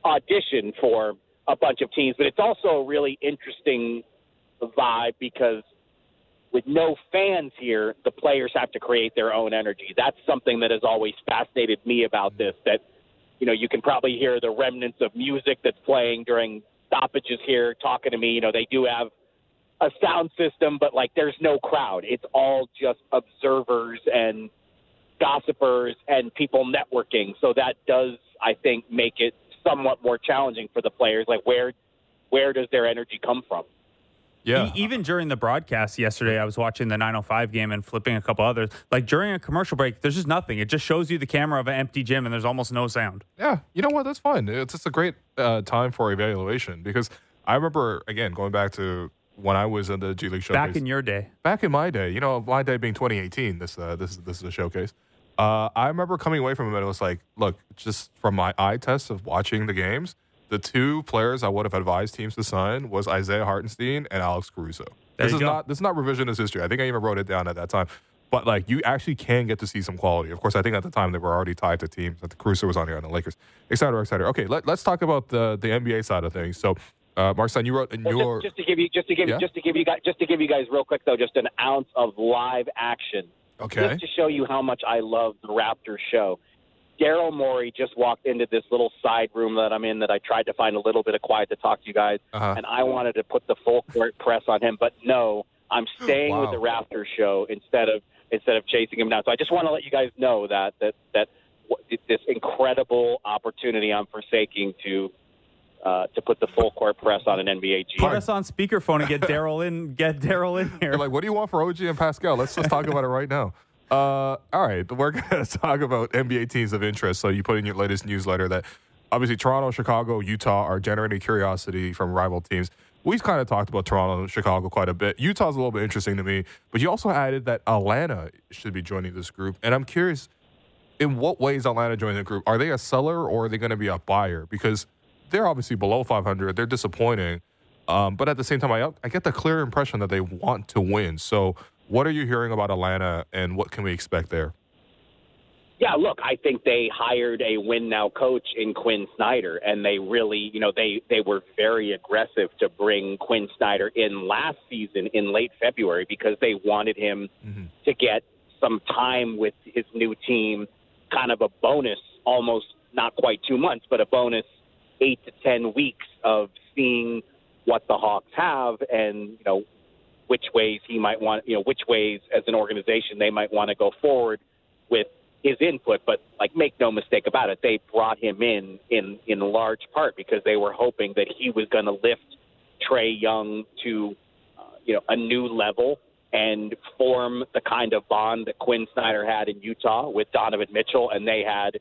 audition for a bunch of teams. But it's also a really interesting vibe because with no fans here, the players have to create their own energy. That's something that has always fascinated me about mm-hmm. this, that – you know, you can probably hear the remnants of music that's playing during stoppages here talking to me. You know, they do have a sound system, but like there's no crowd. It's all just observers and gossipers and people networking. So that does, I think, make it somewhat more challenging for the players. Like where where does their energy come from? Yeah. E- even during the broadcast yesterday, I was watching the 905 game and flipping a couple others. Like during a commercial break, there's just nothing. It just shows you the camera of an empty gym and there's almost no sound. Yeah, you know what? That's fine. It's just a great uh, time for evaluation because I remember again going back to when I was in the G League showcase. Back in your day. back in my day, you know, my day being 2018. This uh, this this is a showcase. Uh, I remember coming away from it and it was like, look, just from my eye test of watching the games, the two players I would have advised teams to sign was Isaiah Hartenstein and Alex Caruso. There this is go. not this is not revisionist history. I think I even wrote it down at that time. But like you actually can get to see some quality. Of course, I think at the time they were already tied to teams. That the Caruso was on here on the Lakers, et cetera, et cetera. Okay, let, us talk about the the NBA side of things. So, uh, Marcin, you wrote in Well, your just, just to give you just to give Yeah? just to give you guys just to give you guys real quick though, just an ounce of live action, okay. just to show you how much I love the Raptor show. Daryl Morey just walked into this little side room that I'm in that I tried to find a little bit of quiet to talk to you guys, Uh-huh. and I wanted to put the full court press on him, but no, I'm staying Wow. with the Raptor show instead of instead of chasing him down. So I just want to let you guys know that that that w- this incredible opportunity I'm forsaking to uh, to put the full court press on an NBA G. Put us on speakerphone and get Daryl in. Get Daryl in here. You're like, what do you want for OG and Pascal? Let's just talk about it right now. Uh, all right, we're going to talk about NBA teams of interest. So you put in your latest newsletter that obviously Toronto, Chicago, Utah are generating curiosity from rival teams. We've kind of talked about Toronto and Chicago quite a bit. Utah's a little bit interesting to me, but you also added that Atlanta should be joining this group. And I'm curious, in what way is Atlanta joining the group? Are they a seller or are they going to be a buyer? Because they're obviously below 500. They're disappointing. Um, but at the same time, I, I get the clear impression that they want to win. So, what are you hearing about Atlanta and what can we expect there? Yeah, look, I think they hired a win now coach in Quinn Snyder, and they really, you know, they they were very aggressive to bring Quinn Snyder in last season in late February because they wanted him Mhm. to get some time with his new team, kind of a bonus, almost not quite two months, but a bonus eight to ten weeks of seeing what the Hawks have and you know which ways he might want, you know, which ways as an organization they might want to go forward with his input. But like, make no mistake about it, they brought him in in in large part because they were hoping that he was going to lift Trae Young to uh, you know a new level and form the kind of bond that Quinn Snyder had in Utah with Donovan Mitchell, and they had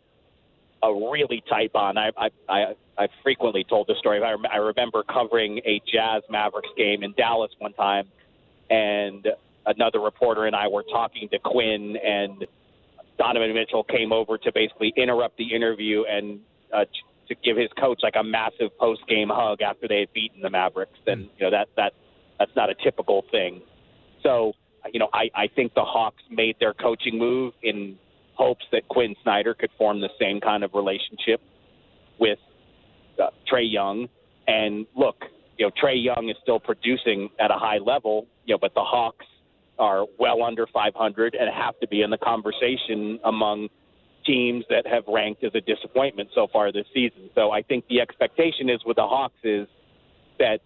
a really tight bond. I I I, I frequently told the story. I, rem- I remember covering a Jazz Mavericks game in Dallas one time, and another reporter and I were talking to Quinn, and Donovan Mitchell came over to basically interrupt the interview and uh, to give his coach like a massive post game hug after they had beaten the Mavericks. And you know that that that's not a typical thing. So you know I I think the Hawks made their coaching move in hopes that Quinn Snyder could form the same kind of relationship with uh, Trae Young. And look, you know Trae Young is still producing at a high level, you know, but the Hawks are well under 500 and have to be in the conversation among teams that have ranked as a disappointment so far this season. So I think the expectation is with the Hawks is that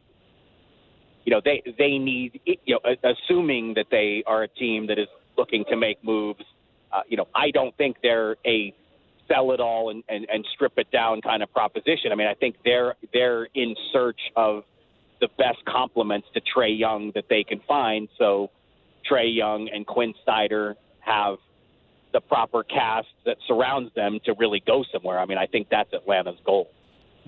you know they they need you know assuming that they are a team that is looking to make moves. Uh, you know I don't think they're a sell it all and, and, and strip it down kind of proposition. I mean I think they're they're in search of the best complements to Trae Young that they can find. So Trae Young and Quinn Snyder have the proper cast that surrounds them to really go somewhere. I mean, I think that's Atlanta's goal.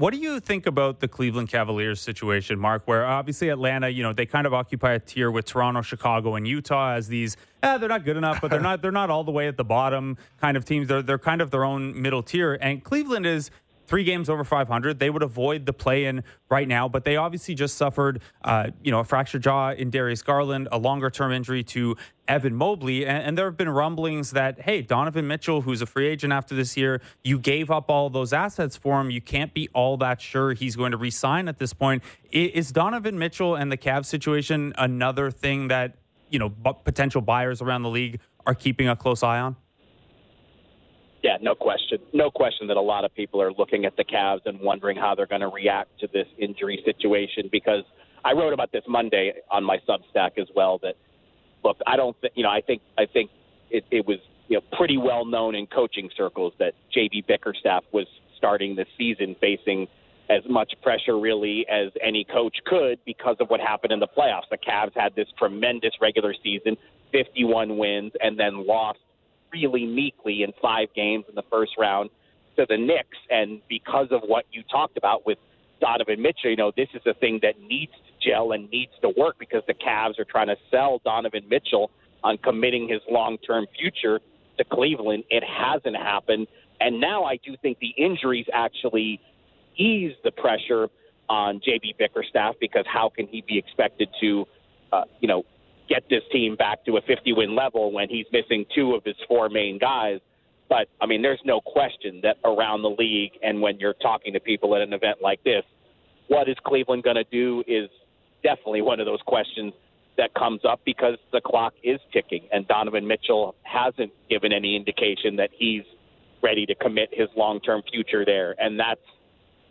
What do you think about the Cleveland Cavaliers situation, Marc? Where obviously Atlanta, you know, they kind of occupy a tier with Toronto, Chicago, and Utah as these. Eh, they're not good enough, but they're not. They're not all the way at the bottom kind of teams. They're they're kind of their own middle tier. And Cleveland is three games over 500. They would avoid the play-in right now, but they obviously just suffered, uh, you know, a fractured jaw in Darius Garland, a longer-term injury to Evan Mobley, and, and there have been rumblings that hey, Donovan Mitchell, who's a free agent after this year, you gave up all those assets for him. You can't be all that sure he's going to re-sign at this point. Is Donovan Mitchell and the Cavs situation another thing that you know potential buyers around the league are keeping a close eye on? Yeah, no question. No question that a lot of people are looking at the Cavs and wondering how they're going to react to this injury situation because I wrote about this Monday on my Substack as well that look, I don't think, you know, I think I think it, it was, you know, pretty well known in coaching circles that JB Bickerstaff was starting the season facing as much pressure really as any coach could because of what happened in the playoffs. The Cavs had this tremendous regular season, 51 wins, and then lost really meekly in five games in the first round to the Knicks. And because of what you talked about with Donovan Mitchell, you know, this is a thing that needs to gel and needs to work because the Cavs are trying to sell Donovan Mitchell on committing his long term future to Cleveland. It hasn't happened. And now I do think the injuries actually ease the pressure on JB Bickerstaff because how can he be expected to, uh, you know, get this team back to a 50 win level when he's missing two of his four main guys? But I mean, there's no question that around the league and when you're talking to people at an event like this, what is Cleveland going to do is definitely one of those questions that comes up because the clock is ticking and Donovan Mitchell hasn't given any indication that he's ready to commit his long-term future there. And that's,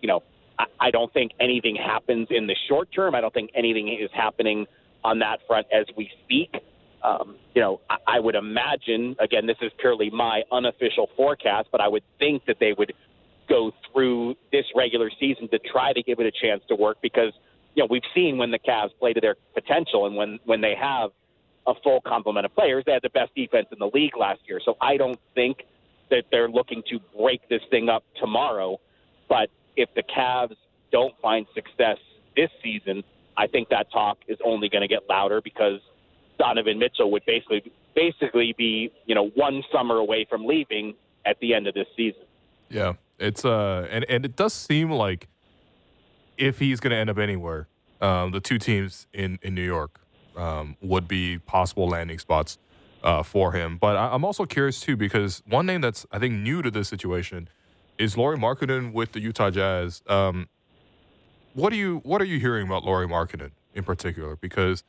you know, I, I don't think anything happens in the short term. I don't think anything is happening on that front as we speak. Um, you know, I, I would imagine, again, this is purely my unofficial forecast, but I would think that they would go through this regular season to try to give it a chance to work because, you know, we've seen when the Cavs play to their potential and when, when they have a full complement of players, they had the best defense in the league last year. So I don't think that they're looking to break this thing up tomorrow. But if the Cavs don't find success this season, I think that talk is only going to get louder because Donovan Mitchell would basically basically be you know one summer away from leaving at the end of this season. Yeah, it's uh, and and it does seem like if he's going to end up anywhere, um, the two teams in in New York um, would be possible landing spots uh, for him. But I, am also curious too because one name that's I think new to this situation is Lauri Markkanen with the Utah Jazz. Um, what do you what are you hearing about Lauri Markkanen in particular? Because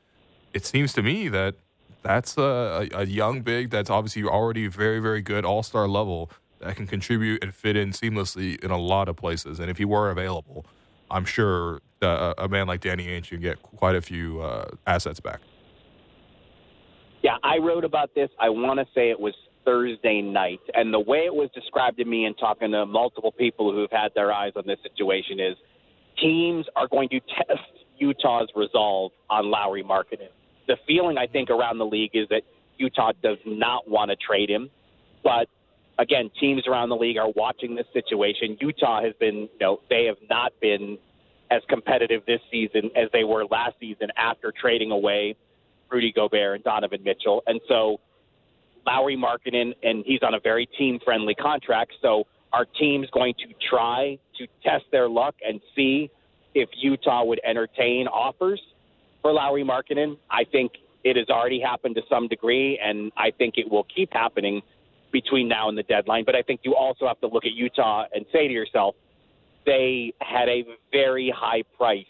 it seems to me that that's a, a, young big that's obviously already very, very good all star level that can contribute and fit in seamlessly in a lot of places. And if he were available, I'm sure uh, a man like Danny Ainge can get quite a few uh, assets back. Yeah, I wrote about this. I want to say it was Thursday night. And the way it was described to me and talking to multiple people who've had their eyes on this situation is teams are going to test Utah's resolve on Lauri Markkanen the feeling I think around the league is that Utah does not want to trade him, but again, teams around the league are watching this situation. Utah has been, you know, they have not been as competitive this season as they were last season after trading away Rudy Gobert and Donovan Mitchell, and so Lauri Markkanen, and he's on a very team-friendly contract. So, our team's going to try to test their luck and see if Utah would entertain offers for Lauri Markkanen. I think it has already happened to some degree, and I think it will keep happening between now and the deadline. But I think you also have to look at Utah and say to yourself, they had a very high price.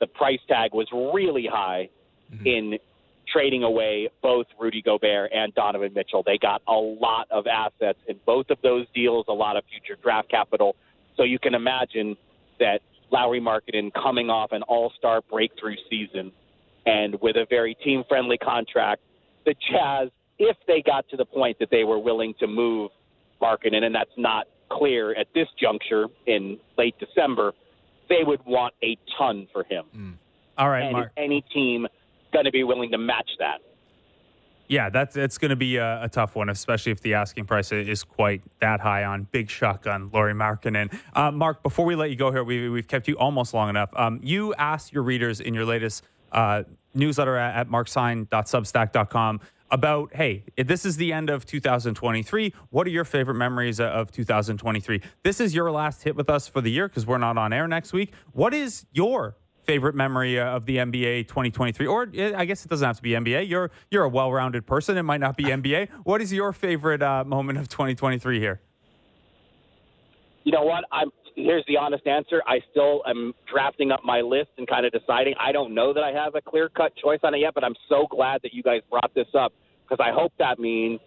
The price tag was really high mm-hmm. in trading away both Rudy Gobert and Donovan Mitchell. They got a lot of assets in both of those deals, a lot of future draft capital. So you can imagine that Lauri Markkanen coming off an all star breakthrough season and with a very team friendly contract. The Jazz, if they got to the point that they were willing to move Markkanen, and that's not clear at this juncture in late December, they would want a ton for him. Mm. All right, and Marc. any team going to be willing to match that? Yeah, that's it's going to be a, a, tough one, especially if the asking price is quite that high on Big Shotgun, Lauri Markkanen. Uh, Marc, before we let you go here, we, have kept you almost long enough. Um, you asked your readers in your latest uh, newsletter at, at markstein.substack.com about, hey, this is the end of 2023. What are your favorite memories of 2023? This is your last hit with us for the year because we're not on air next week. What is your favorite memory uh, of the NBA 2023? Or I guess it doesn't have to be NBA. You're you're a well-rounded person. It might not be NBA. What is your favorite uh, moment of 2023 here? You know what? I'm here's the honest answer. I still am drafting up my list and kind of deciding. I don't know that I have a clear-cut choice on it yet, but I'm so glad that you guys brought this up because I hope that means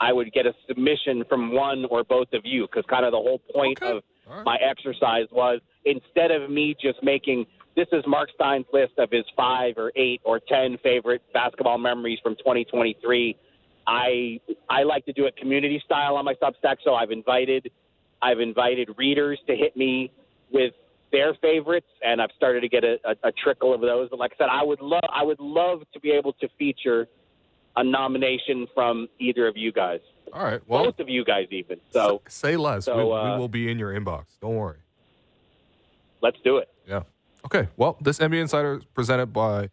I would get a submission from one or both of you because kind of the whole point okay. of right. my exercise was instead of me just making this is Marc Stein's list of his five or eight or ten favorite basketball memories from 2023. I I like to do it community style on my Substack, so I've invited I've invited readers to hit me with their favorites, and I've started to get a, a, a trickle of those. But like I said, I would love I would love to be able to feature a nomination from either of you guys. All right, well, both of you guys even. So say less. So, we, uh, we will be in your inbox. Don't worry. Let's do it. Yeah. Okay. Well, this NBA Insider is presented by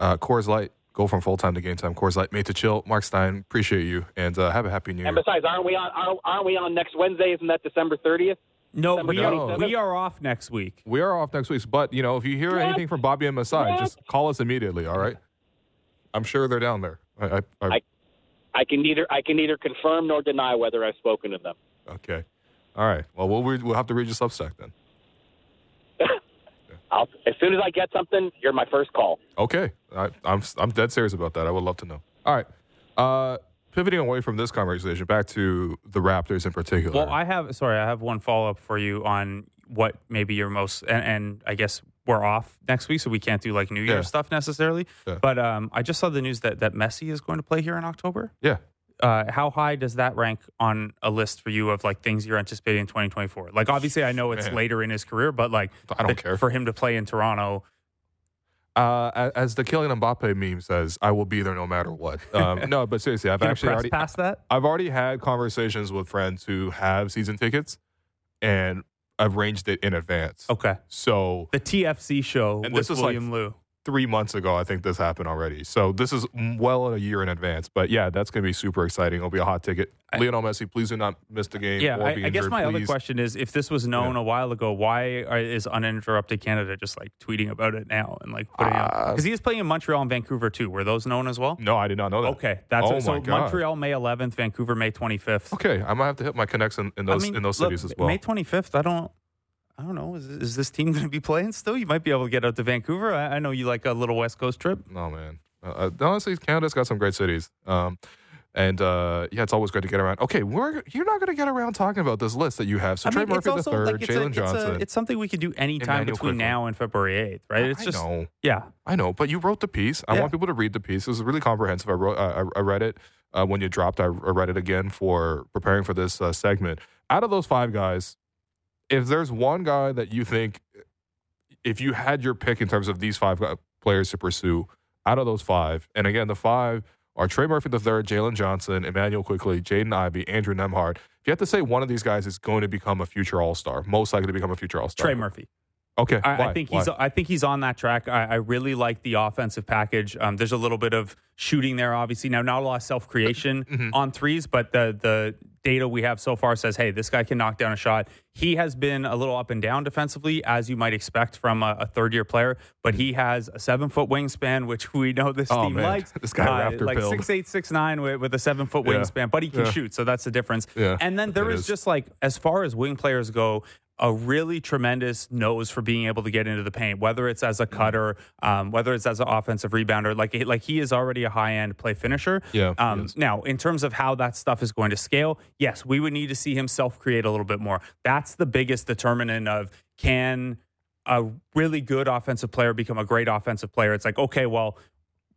uh, Coors Light. Go from full time to game time. Coors Light, made to chill. Marc Stein, appreciate you, and uh, have a happy new year. And besides, aren't we on? Aren't, aren't we on next Wednesday? Isn't that December thirtieth? No, December we are, 27th? we are off next week. We are off next week, but you know, if you hear What? anything from Bobby and Masai, What? just call us immediately. All right. I'm sure they're down there. I, I, I, I- I can neither I can neither confirm nor deny whether I've spoken to them. okay. All right. Well, we'll read, we'll have to read your Substack then. I'll, as soon as I get something, you're my first call. Okay, I, I'm I'm dead serious about that. I would love to know. All right, uh, pivoting away from this conversation, back to the Raptors in particular. Well, I have sorry, I have one follow up for you on what maybe your most and, and I guess we're off next week, so we can't do like New Year Yeah. stuff necessarily. Yeah. But um, I just saw the news that that Messi is going to play here in October. yeah, Uh, how high does that rank on a list for you of like things you're anticipating in 2024? Like, obviously, I know it's Man. later in his career, but like, I don't the- care. for him to play in Toronto. uh, as the Kylian Mbappe meme says, I will be there no matter what. Um, no, but seriously, I've actually already past that? I've already had conversations with friends who have season tickets, and I've arranged it in advance. Okay. So The TFC show And with this is like- William Lou. Three months ago, I think this happened already. So this is well a year in advance. But yeah, that's going to be super exciting. It'll be a hot ticket. I- Lionel Messi, please do not miss the game. Yeah, I, I guess my other question is, if this was known a while ago, why are, is Uninterrupted Canada just like tweeting about it now and like putting out? Uh, Because he is playing in Montreal and Vancouver too. Were those known as well? No, I did not know that. Okay, that's Oh so my God. Montreal May 11th, Vancouver May 25th. Okay, I might have to hit my connects in, in those I mean, in those look, cities as well. May 25th. I don't. I don't know. Is, is this team going to be playing still? You might be able to get out to Vancouver. I, I know you like a little West Coast trip. no man, uh, uh, honestly, Canada's got some great cities. Um, and uh, yeah, it's always great to get around. Okay, we're you're not going to get around talking about this list that you have. So I Trey mean, it's Murphy the third, like Jalen it's, a, Johnson. it's something we can do anytime between now and February 8th, right? It's I just know. yeah. I know, but you wrote the piece. I Yeah. want people to read the piece. It was really comprehensive. I wrote, I, I read it uh, when you dropped. I, I read it again for preparing for this uh, segment. Out of those five guys, if there's one guy that you think, if you had your pick in terms of these five players to pursue, out of those five, and again, the five are Trey Murphy the third, Jalen Johnson, Immanuel Quickley, Jaden Ivey, Andrew Nembhard. If you have to say one of these guys is going to become a future All Star, most likely to become a future All Star. Trey Murphy. Okay, I? I think Why? he's. I think he's on that track. I, I really like the offensive package. Um, there's a little bit of shooting there, obviously. Now, not a lot of self creation Mm-hmm. on threes, but the the data we have so far says, hey, this guy can knock down a shot. He has been a little up and down defensively, as you might expect from a, a third year player. But he has a seven foot wingspan, which we know this Oh, team man. likes. This guy uh, raptor like build. six eight six nine with, with a seven foot Yeah. wingspan, but he can Yeah. shoot, so that's the difference. Yeah, And then there is is. just like as far as wing players go, a really tremendous nose for being able to get into the paint, whether it's as a Mm-hmm. cutter, um, whether it's as an offensive rebounder. Like like he is already a high end play finisher. Yeah, Um, now, in terms of how that stuff is going to scale, yes, we would need to see him self create a little bit more. That's the biggest determinant of can a really good offensive player become a great offensive player. It's like okay, well,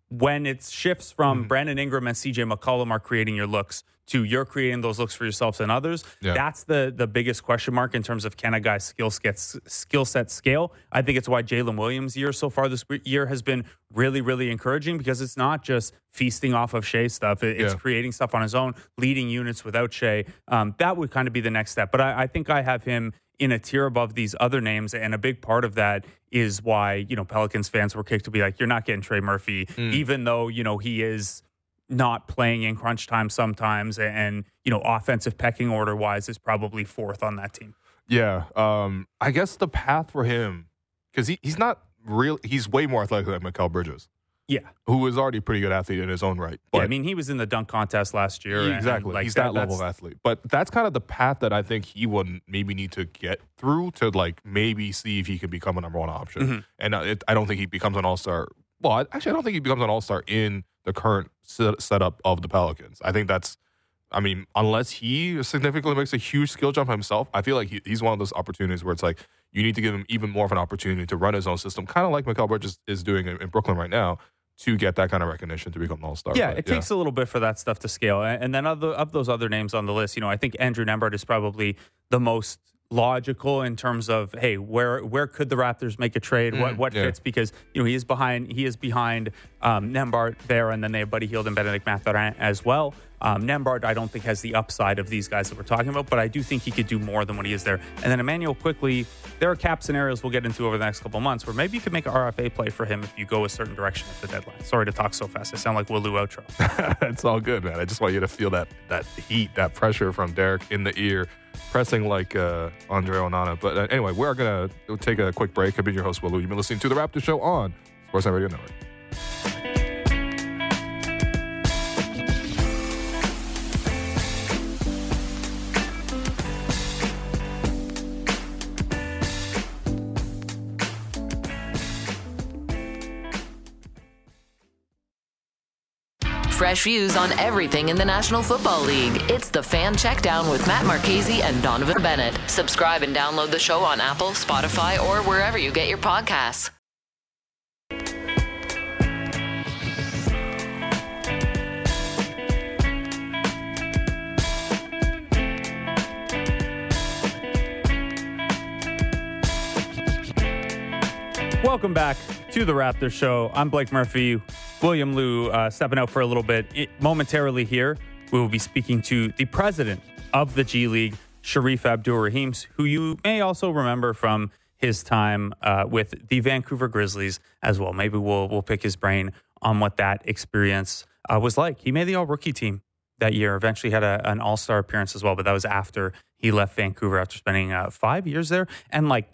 when it shifts from Mm-hmm. Brandon Ingram and CJ McCollum are creating your looks to you're creating those looks for yourselves and others, Yeah. that's the the biggest question mark in terms of can a guy's skill set skill set scale. I think it's why Jalen Williams' year so far this year has been really really encouraging because it's not just feasting off of Shai stuff. It- It's creating stuff on his own, leading units without Shai. Um, that would kind of be the next step. But I, I think I have him in a tier above these other names, and a big part of that is why you know Pelicans fans were kicked to be like, you're not getting Trey Murphy, even though you know he is not playing in crunch time sometimes, and you know offensive pecking order wise is probably fourth on that team. Yeah, um, I guess the path for him because he, he's not real. He's way more athletic than Mikal Bridges, Yeah, who is already a pretty good athlete in his own right. But yeah. I mean, he was in the dunk contest last year. and, exactly, like he's that, level of athlete. But that's kind of the path that I think he would maybe need to get through to like maybe see if he can become a number one option. Mhm. And uh, it, I don't think he becomes an all star. Well, actually, I don't think he becomes an all star in the current set, setup of the Pelicans. I think that's. I mean, unless he significantly makes a huge skill jump himself, I feel like he, he's one of those opportunities where it's like you need to give him even more of an opportunity to run his own system, kind of like Mikal Bridges is doing in, in Brooklyn right now, to get that kind of recognition to become an all star. Yeah, it takes a little bit for that stuff to scale. And then of, the, of those other names on the list, you know, I think Andrew Nembhard is probably the most logical in terms of hey, where where could the Raptors make a trade? what what yeah. fits? Because you know he is behind he is behind um, Nembhard there, and then they have Buddy Hield and Bennedict Mathurin as well. Um, Nembhard, I don't think has the upside of these guys that we're talking about, but I do think he could do more than what he is there. And then Immanuel Quickley, there are cap scenarios we'll get into over the next couple months where maybe you could make an RFA play for him if you go a certain direction at the deadline. Sorry to talk so fast. I sound like Will Lou outro. it's all good, man. I just want you to feel that that heat, that pressure from Derek in the ear. pressing like uh, Andre Onana. But uh, anyway, we're going to take a quick break. I've been your host, Will Lou. You've been listening to The Raptor Show on Sportsnet Radio Network. Fresh views on everything in the National Football League. It's the Fan Checkdown with Matt Marchese and Donovan Bennett. Subscribe and download the show on Apple, Spotify, or wherever you get your podcasts. Welcome back to the Raptor Show. I'm Blake Murphy. William Lou uh, stepping out for a little bit. It, momentarily here, we will be speaking to the president of the G League, Shareef Abdur-Rahim, who you may also remember from his time uh, with the Vancouver Grizzlies as well. Maybe we'll we'll pick his brain on what that experience uh, was like. He made the All Rookie team that year. Eventually had a, an All Star appearance as well, but that was after he left Vancouver after spending uh, five years there and like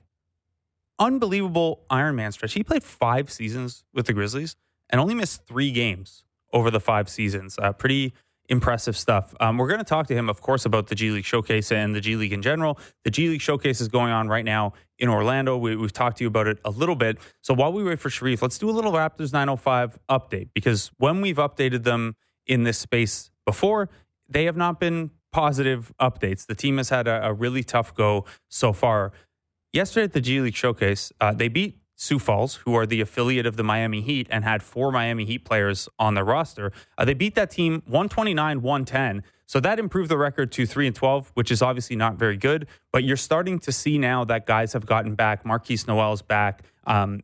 unbelievable Iron Man stretch. He played five seasons with the Grizzlies and only missed three games over the five seasons. Uh, pretty impressive stuff. Um, we're going to talk to him, of course, about the G League Showcase and the G League in general. The G League Showcase is going on right now in Orlando. We, have talked to you about it a little bit. So while we wait for Shareef, let's do a little Raptors 905 update because when we've updated them in this space before, they have not been positive updates. The team has had a, a really tough go so far. Yesterday at the G League Showcase, uh, they beat Sioux Falls, who are the affiliate of the Miami Heat and had four Miami Heat players on their roster. Uh, they beat that team 129 110. So that improved the record to 3 and 12, which is obviously not very good. But you're starting to see now that guys have gotten back. Markquis Nowell's back. Um,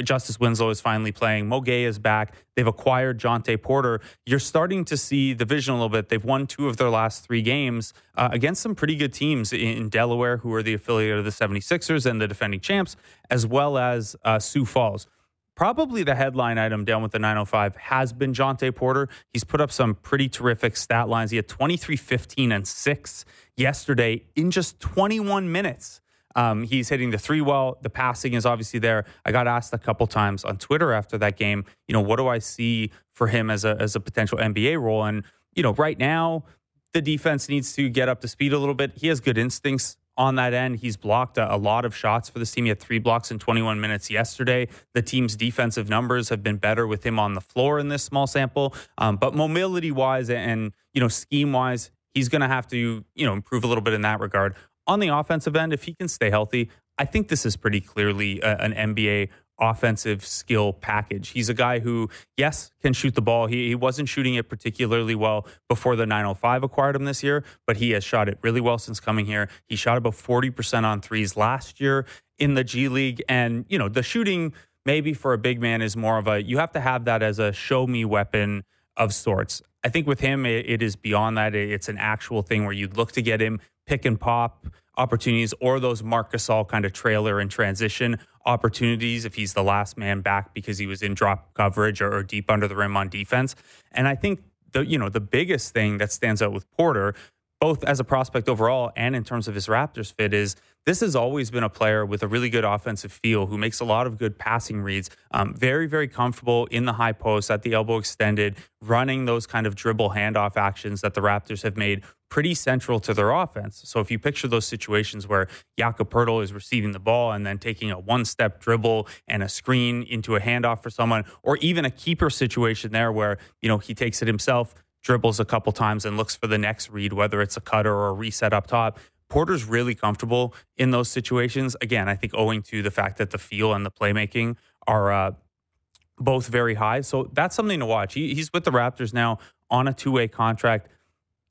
Justice Winslow is finally playing. Mo Gueye is back. They've acquired Jontay Porter. You're starting to see the vision a little bit. They've won two of their last three games uh, against some pretty good teams in Delaware, who are the affiliate of the 76ers and the defending champs, as well as uh, Sioux Falls. Probably the headline item down with the 905 has been Jontay Porter. He's put up some pretty terrific stat lines. He had 23, 15, and 6 yesterday in just 21 minutes. Um, he's hitting the three well. The passing is obviously there. I got asked a couple times on Twitter after that game, you know, what do I see for him as a as a potential NBA role? And you know, right now the defense needs to get up to speed a little bit. He has good instincts on that end. He's blocked a, a, lot of shots for this team. He had three blocks in 21 minutes yesterday. The team's defensive numbers have been better with him on the floor in this small sample. Um, but mobility wise and you know scheme wise, he's going to have to you know improve a little bit in that regard on the offensive end, if he can stay healthy, I think this is pretty clearly uh, a, an NBA offensive skill package. He's a guy who, yes, can shoot the ball. He, he wasn't shooting it particularly well before the 905 acquired him this year, but he has shot it really well since coming here. He shot about 40% on threes last year in the G League. And, you know, the shooting maybe for a big man is more of a, you have to have that as a show me weapon of sorts. I think with him, it is beyond that. It's an actual thing where you'd look to get him pick and pop opportunities or those Marc Gasol kind of trailer and transition opportunities if he's the last man back because he was in drop coverage or, or deep under the rim on defense. And I think the you know the biggest thing that stands out with Porter both as a prospect overall and in terms of his Raptors fit is this has always been a player with a really good offensive feel who makes a lot of good passing reads. Um, very, very comfortable in the high post at the elbow extended, running those kind of dribble handoff actions that the Raptors have made pretty central to their offense. So if you picture those situations where Jakob Poeltl is receiving the ball and then taking a one step dribble and a screen into a handoff for someone, or even a keeper situation there where, you know, he takes it himself, dribbles a couple times and looks for the next read, whether it's a cutter or a reset up top. Porter's really comfortable in those situations. Again, I think owing to the fact that the feel and the playmaking are uh, both very high. So that's something to watch. He, he's with the Raptors now on a two way contract.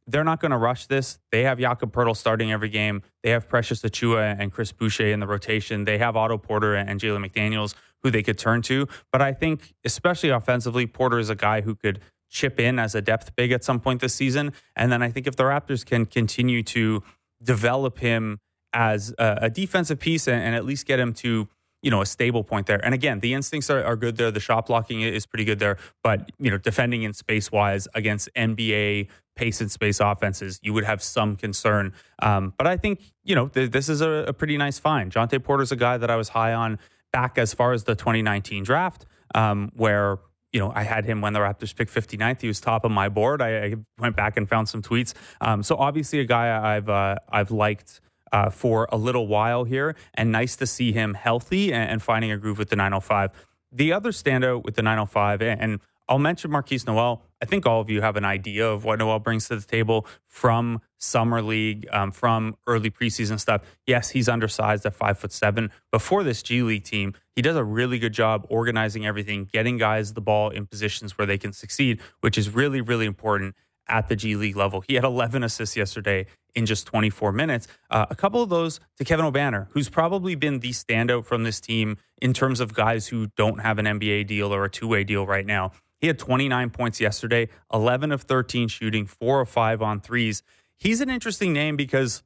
They're not going to rush this. They have Jakob Poeltl starting every game. They have Precious Achiuwa and Chris Boucher in the rotation. They have Otto Porter and Jalen McDaniels who they could turn to. But I think, especially offensively, Porter is a guy who could chip in as a depth big at some point this season. And then I think if the Raptors can continue to develop him as a, a defensive piece and, and, at least get him to you know a stable point there. And again, the instincts are, are good there. The shot blocking is pretty good there. But you know, defending in space wise against NBA pace and space offenses, you would have some concern. Um, but I think, you know, th- this is a, a, pretty nice find. Jontay Porter's a guy that I was high on back as far as the 2019 draft, um, where, you know, I had him when the Raptors picked 59th. He was top of my board. I, I went back and found some tweets. Um, so obviously a guy I've, uh, I've liked. Uh, for a little while here, and nice to see him healthy and, and finding a groove with the 905. The other standout with the 905, and I'll mention Markquis Nowell. I think all of you have an idea of what Nowell brings to the table from summer league, um, from early preseason stuff. Yes, he's undersized at five foot seven. Before this G League team, he does a really good job organizing everything, getting guys the ball in positions where they can succeed, which is really, really important at the G League level. He had 11 assists yesterday in just 24 minutes. Uh, a couple of those to Kevin Obanor, who's probably been the standout from this team in terms of guys who don't have an NBA deal or a two way deal right now. He had 29 points yesterday, 11 of 13 shooting, four of five on threes. He's an interesting name because,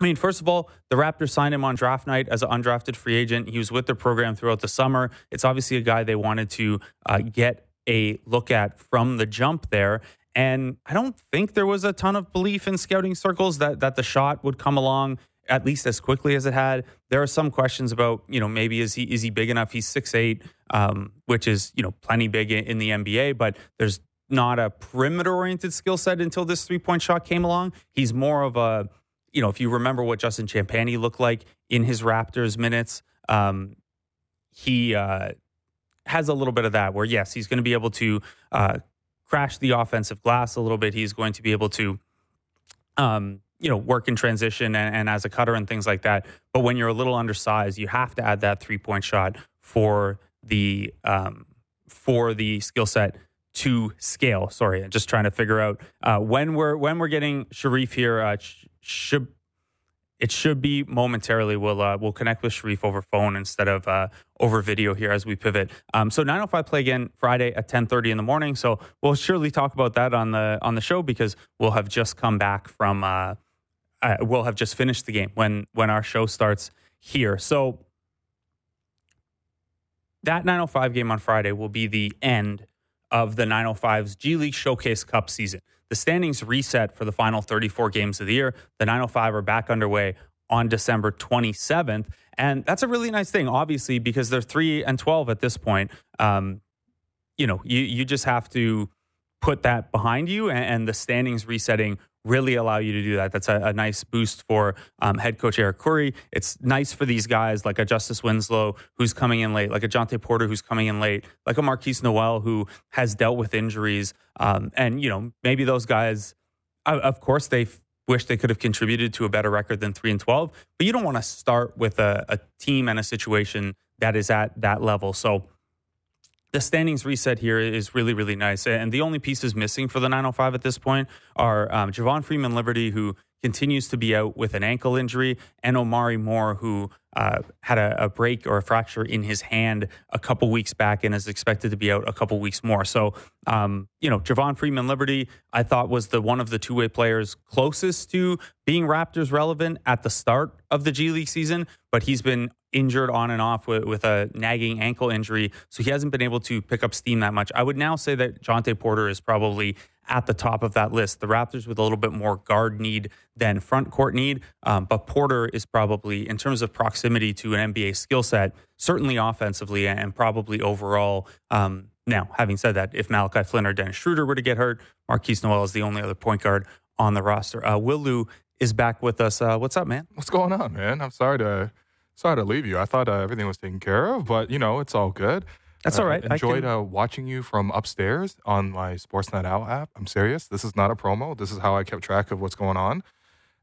I mean, first of all, the Raptors signed him on draft night as an undrafted free agent. He was with the program throughout the summer. It's obviously a guy they wanted to uh, get a look at from the jump there. And I don't think there was a ton of belief in scouting circles that that the shot would come along at least as quickly as it had. There are some questions about, you know, maybe is he is he big enough? He's six eight, um, which is you know plenty big in the NBA, but there's not a perimeter oriented skill set until this three point shot came along. He's more of a, you know, if you remember what Justin Champagnie looked like in his Raptors minutes, um, he uh, has a little bit of that. Where yes, he's going to be able to uh, crash the offensive glass a little bit. He's going to be able to. Um, you know, work in transition and, and, as a cutter and things like that. But when you're a little undersized, you have to add that three point shot for the um, for the skill set to scale. Sorry, I'm just trying to figure out uh, when we're when we're getting Shareef here. Uh, should it should be momentarily. We'll uh, we'll connect with Shareef over phone instead of uh, over video here as we pivot. Um, so 9:05 play again Friday at 10:30 in the morning. So we'll surely talk about that on the on the show because we'll have just come back from uh, uh, we'll have just finished the game when when our show starts here. So that 905 game on Friday will be the end of the 905's G League Showcase Cup season. The standings reset for the final 34 games of the year. The 905 are back underway on December 27th. And that's a really nice thing, obviously, because they're 3 and 12 at this point. Um, you know, you, you just have to put that behind you, and, and the standings resetting really allow you to do that. That's a, a nice boost for um, head coach Eric Khoury. It's nice for these guys like a Justice Winslow who's coming in late, like a Jontay Porter who's coming in late, like a Markquis Nowell who has dealt with injuries. Um, and, you know, maybe those guys, of course, they wish they could have contributed to a better record than 3 and 12, but you don't want to start with a, a team and a situation that is at that level. So, the standings reset here is really, really nice. And the only pieces missing for the 905 at this point are um, Javon Freeman Liberty, who continues to be out with an ankle injury, and Omari Moore, who uh, had a, a, break or a fracture in his hand a couple weeks back and is expected to be out a couple weeks more. So, um, you know, Javon Freeman Liberty, I thought was the one of the two way players closest to being Raptors relevant at the start of the G League season, but he's been injured on and off with, with a nagging ankle injury. So he hasn't been able to pick up steam that much. I would now say that Jontay Porter is probably at the top of that list. The Raptors with a little bit more guard need than front court need, um, but Porter is probably, in terms of proximity to an NBA skill set, certainly offensively and probably overall. Um, now, having said that, if Malachi Flynn or Dennis Schroeder were to get hurt, Markquis Nowell is the only other point guard on the roster. Uh, Will Lou is back with us. Uh, what's up, man? What's going on, man? I'm sorry to sorry to leave you. I thought uh, everything was taken care of, but you know it's all good. That's all right. Uh, enjoyed uh, watching you from upstairs on my Sportsnet Out app. I'm serious. This is not a promo. This is how I kept track of what's going on.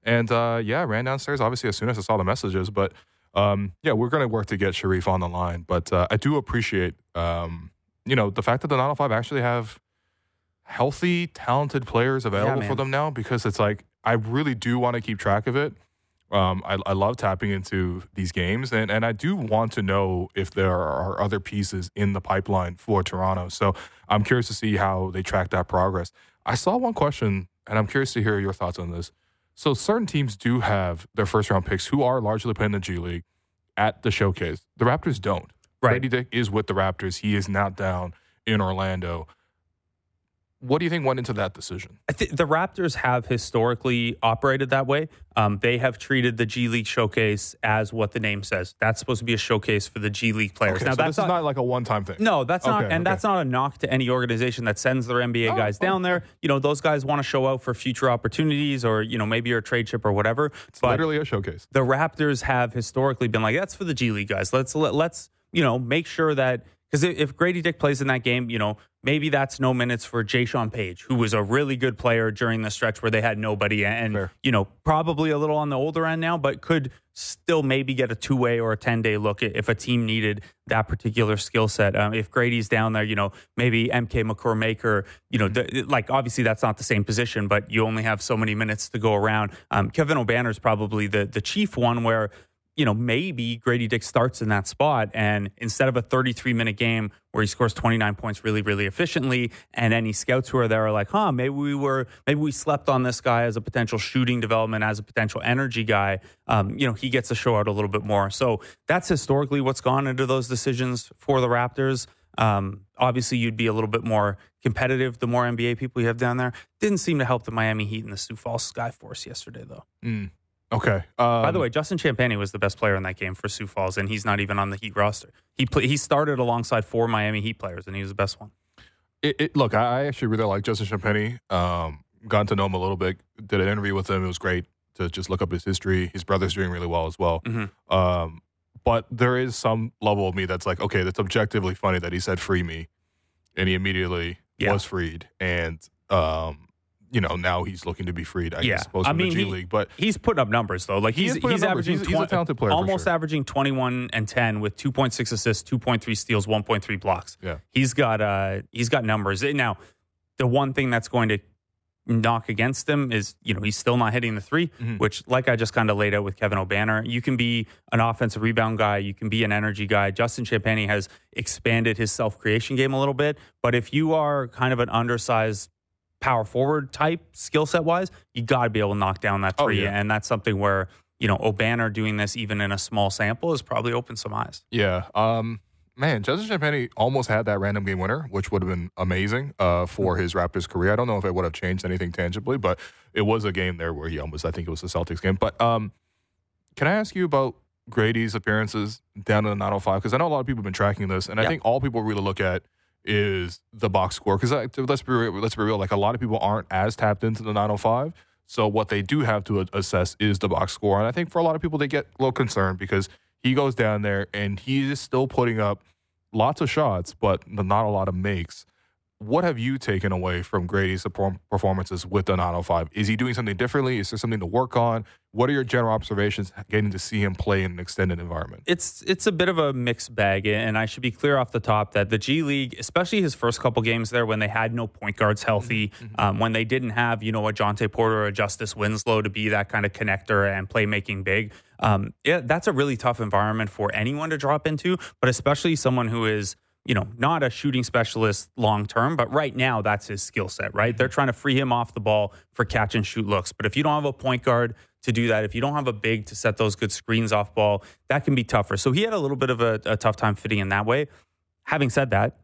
And uh, yeah, ran downstairs obviously as soon as I saw the messages. But um, yeah, we're going to work to get Shareef on the line. But uh, I do appreciate, um, you know, the fact that the 905 actually have healthy, talented players available yeah, for them now because it's like I really do want to keep track of it. Um, I, I, love tapping into these games, and, and I do want to know if there are other pieces in the pipeline for Toronto. So I'm curious to see how they track that progress. I saw one question, and I'm curious to hear your thoughts on this. So certain teams do have their first round picks who are largely playing the G League at the showcase. The Raptors don't. Right. Gradey Dick is with the Raptors. He is not down in Orlando. What do you think went into that decision? I think the Raptors have historically operated that way. Um, they have treated the G League showcase as what the name says. That's supposed to be a showcase for the G League players. Okay, now so that's this is not like a one-time thing. No, that's not, and okay. that's not a knock to any organization that sends their NBA Oh, guys oh, down there. You know, those guys want to show out for future opportunities, or you know, maybe you're trade chip or whatever. It's but literally a showcase. the Raptors have historically been like, that's for the G League guys. Let's let, let's you know make sure that because if Gradey Dick plays in that game, you know maybe that's no minutes for Jay Sean Page, who was a really good player during the stretch where they had nobody, and Fair. you know probably a little on the older end now, but could still maybe get a two way or a ten day look if a team needed that particular skill set. Um, if Gradey's down there, you know maybe MK McCormaker, you know the, like obviously that's not the same position, but you only have so many minutes to go around. Um, Kevin Obanor's probably the the chief one where you know, maybe Gradey Dick starts in that spot. And instead of a 33 minute game where he scores 29 points really, really efficiently, and any scouts who are there are like, huh, maybe we were, maybe we slept on this guy as a potential shooting development, as a potential energy guy, um, you know, he gets to show out a little bit more. So that's historically what's gone into those decisions for the Raptors. Um, obviously, you'd be a little bit more competitive the more NBA people you have down there. Didn't seem to help the Miami Heat and the Sioux Falls Sky Force yesterday, though. Mm. Okay. Um, By the way, Justin Champagnie was the best player in that game for Sioux Falls, and he's not even on the Heat roster. He play, he started alongside four Miami Heat players, and he was the best one. it, it, look, I actually really like Justin Champagnie. Um, gotten to know him a little bit. Did an interview with him. It was great to just look up his history. His brother's doing really well as well. Mhm. Um, but there is some level of me that's like, okay, that's objectively funny that he said free me, and he immediately Yeah. was freed, and um, you know now he's looking to be freed. I Yeah. suppose I mean, the G he- League, but He's putting up numbers though. Like He he's he's averaging He's- he's a talented player almost sure. averaging 21 and 10 with 2.6 assists, 2.3 steals, 1.3 blocks. Yeah. He's got uh he's got numbers. Now, the one thing that's going to knock against him is, you know, he's still not hitting the 3 Mhm. which like I just kind of laid out with Kevin Obanor, you can be an offensive rebound guy, you can be an energy guy. Justin Champagnie has expanded his self-creation game a little bit, but if you are kind of an undersized power forward type skill set wise, you got to be able to knock down that Oh, three. yeah. And that's something where, you know, Obanor doing this even in a small sample has probably opened some eyes. Yeah. Um, man, Justin Champagnie almost had that random game winner, which would have been amazing uh, for his Raptors career. I don't know if it would have changed anything tangibly, but it was a game there where he almost, I think it was the Celtics game. But um, can I ask you about Gradey's appearances down in the 905? Because I know a lot of people have been tracking this, and I think all people really look at is the box score. Because let's be real, let's be real, like a lot of people aren't as tapped into the 905. So what they do have to assess is the box score, and I think for a lot of people they get a little concerned because he goes down there and he is still putting up lots of shots, but not a lot of makes. What have you taken away from Gradey's performances with the 905? Is he doing something differently? Is there something to work on? What are your general observations getting to see him play in an extended environment? It's it's a bit of a mixed bag, and I should be clear off the top that the G League, especially his first couple games there, when they had no point guards healthy, um, when they didn't have you know a Jontay Porter or a Justice Winslow to be that kind of connector and playmaking big, um, yeah, that's a really tough environment for anyone to drop into, but especially someone who is you know, not a shooting specialist long term, but right now that's his skill set, right? They're trying to free him off the ball for catch and shoot looks. But if you don't have a point guard to do that, if you don't have a big to set those good screens off ball, that can be tougher. So he had a little bit of a, a tough time fitting in that way. Having said that,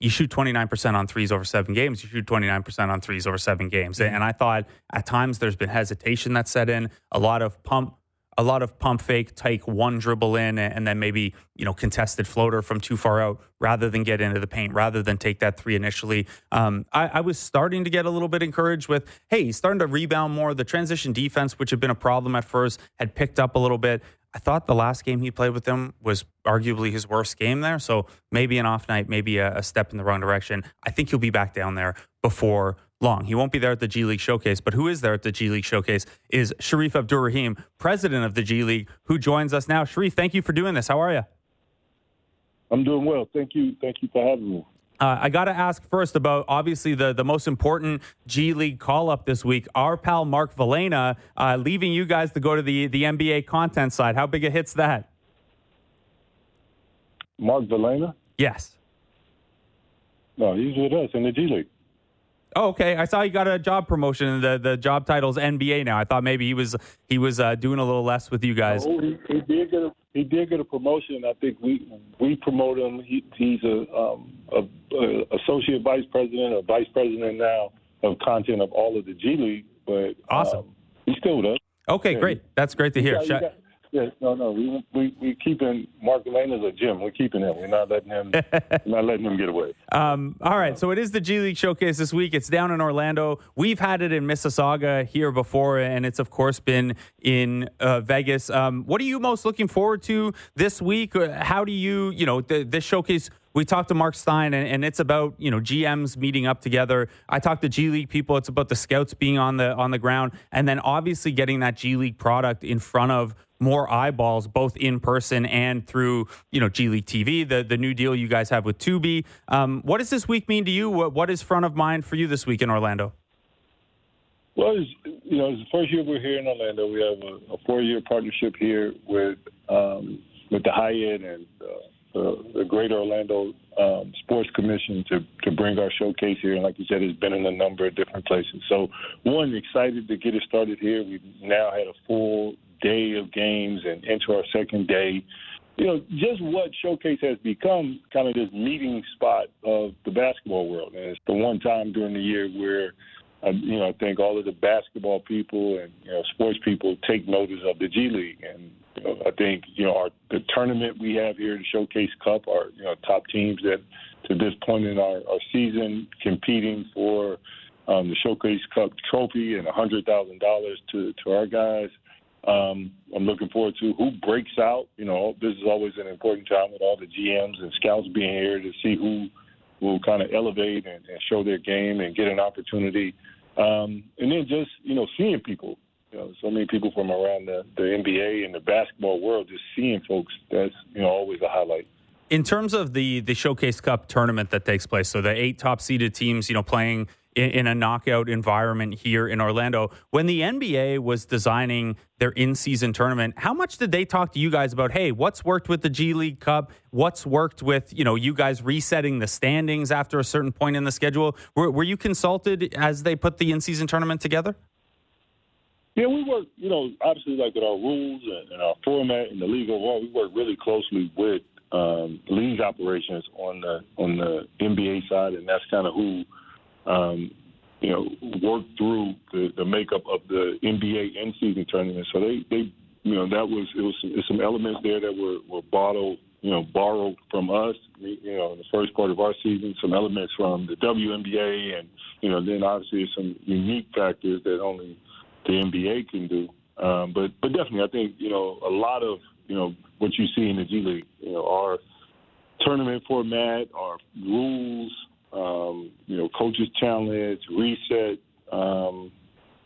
you shoot 29% on threes over seven games. You shoot 29% on threes over seven games. Mm-hmm. And I thought at times there's been hesitation that set in, a lot of pump a lot of pump fake, take one dribble in, and then maybe you know contested floater from too far out, rather than get into the paint, rather than take that three initially. Um, I, I was starting to get a little bit encouraged with, hey, he's starting to rebound more. The transition defense, which had been a problem at first, had picked up a little bit. I thought the last game he played with them was arguably his worst game there. So maybe an off night, maybe a, a step in the wrong direction. I think he'll be back down there before long. He won't be there at the G League Showcase, but who is there at the G League Showcase is Shareef Abdur-Rahim, president of the G League, who joins us now. Shareef, thank you for doing this. How are you? I'm doing well. Thank you. Thank you for having me. Uh, I got to ask first about obviously the, the most important G League call up this week. Our pal Mark Valena uh, leaving you guys to go to the, the NBA content side. How big a hit's that? Mark Valena? Yes. No, he's with us in the G League. Oh, okay. I saw he got a job promotion. and The the job title's NBA now. I thought maybe he was he was uh, doing a little less with you guys. Oh, he, he did get a he did get a promotion. I think we we promote him. He, he's a, um, a, a associate vice president or vice president now of content of all of the G League. But Awesome. um, he's still with us. Okay, Yeah, great. That's great to hear. got- got- yeah, no, no, we we we keeping Mark Lane as a gym. We're keeping him. We're not letting him. not letting him get away. Um, all right, so it is the G League Showcase this week. It's down in Orlando. We've had it in Mississauga here before, and it's of course been in uh, Vegas. Um, what are you most looking forward to this week? Uh, How do you, you know, th- this showcase? We talked to Mark Stein, and, and it's about you know GMs meeting up together. I talked to G League people. It's about the scouts being on the on the ground, and then obviously getting that G League product in front of more eyeballs, both in person and through you know G League TV, the the new deal you guys have with Tubi. Um, what does this week mean to you? What, what is front of mind for you this week in Orlando? Well, you know, it's the first year we're here in Orlando. We have a, a four-year partnership here with um, with the Hyatt and uh, the, the Greater Orlando um, Sports Commission to to bring our showcase here. And like you said, it's been in a number of different places. So, one, excited to get it started here. We've now had a full day of games and into our second day. You know, just what Showcase has become kind of this meeting spot of the basketball world. And it's the one time during the year where uh, you know, I think all of the basketball people and you know sports people take notice of the G League, and you know, I think you know our the tournament we have here, the Showcase Cup, our, you know top teams that to this point in our, our season competing for um, the Showcase Cup trophy and a hundred thousand dollars to to our guys. Um, I'm looking forward to who breaks out. You know, this is always an important time with all the GMs and scouts being here to see who will kind of elevate and, and show their game and get an opportunity. Um, and then just, you know, seeing people, you know, so many people from around the, the NBA and the basketball world, just seeing folks, that's, you know, always a highlight. In terms of the the Showcase Cup tournament that takes place, so the eight top seeded teams, you know, playing in, in a knockout environment here in Orlando. When the NBA was designing their in season tournament, how much did they talk to you guys about? Hey, what's worked with the G League Cup? What's worked with you know you guys resetting the standings after a certain point in the schedule? Were, were you consulted as they put the in season tournament together? Yeah, we work, you know, obviously like with our rules and, and our format and the league overall, we work really closely with um, league operations on the on the NBA side, and that's kind of who um, you know worked through the, the makeup of the NBA in season tournament. So they they you know that was it was some, some elements there that were were bottled you know borrowed from us you know in the first part of our season, some elements from the WNBA, and you know then obviously some unique factors that only the NBA can do. Um, but but definitely, I think you know a lot of you know what you see in the G League. You know our tournament format, our rules, um, you know coaches challenge, reset, um,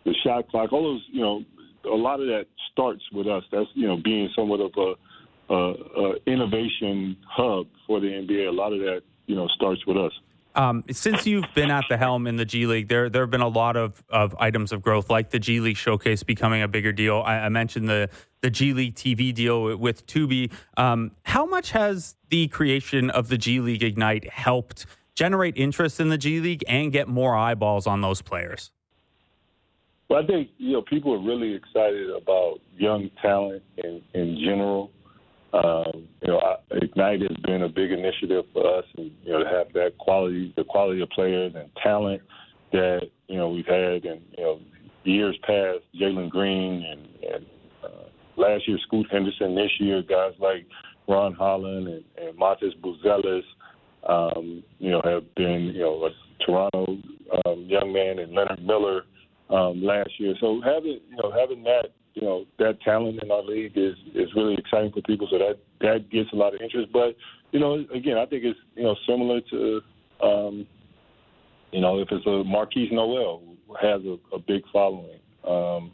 the shot clock, all those you know a lot of that starts with us. That's you know being somewhat of a, a, a innovation hub for the NBA. A lot of that you know starts with us. Um, since you've been at the helm in the G League, there there have been a lot of, of items of growth, like the G League Showcase becoming a bigger deal. I, I mentioned the the G League TV deal with Tubi. Um, how much has the creation of the G League Ignite helped generate interest in the G League and get more eyeballs on those players? Well, I think you know people are really excited about young talent in in general. Um, you know, Ignite has been a big initiative for us, and you know, to have that quality, the quality of players and talent that you know we've had, in you know, years past, Jalen Green and, and uh, last year Scoot Henderson. This year, guys like Ron Holland and, and Matas Buzelis, um, you know, have been you know a Toronto um, young man and Leonard Miller um, last year. So having you know having that you know that talent in our league is is really exciting for people. So that that gets a lot of interest. But you know, again, I think it's you know similar to um, you know if it's a Markquis Nowell who has a, a big following. Um,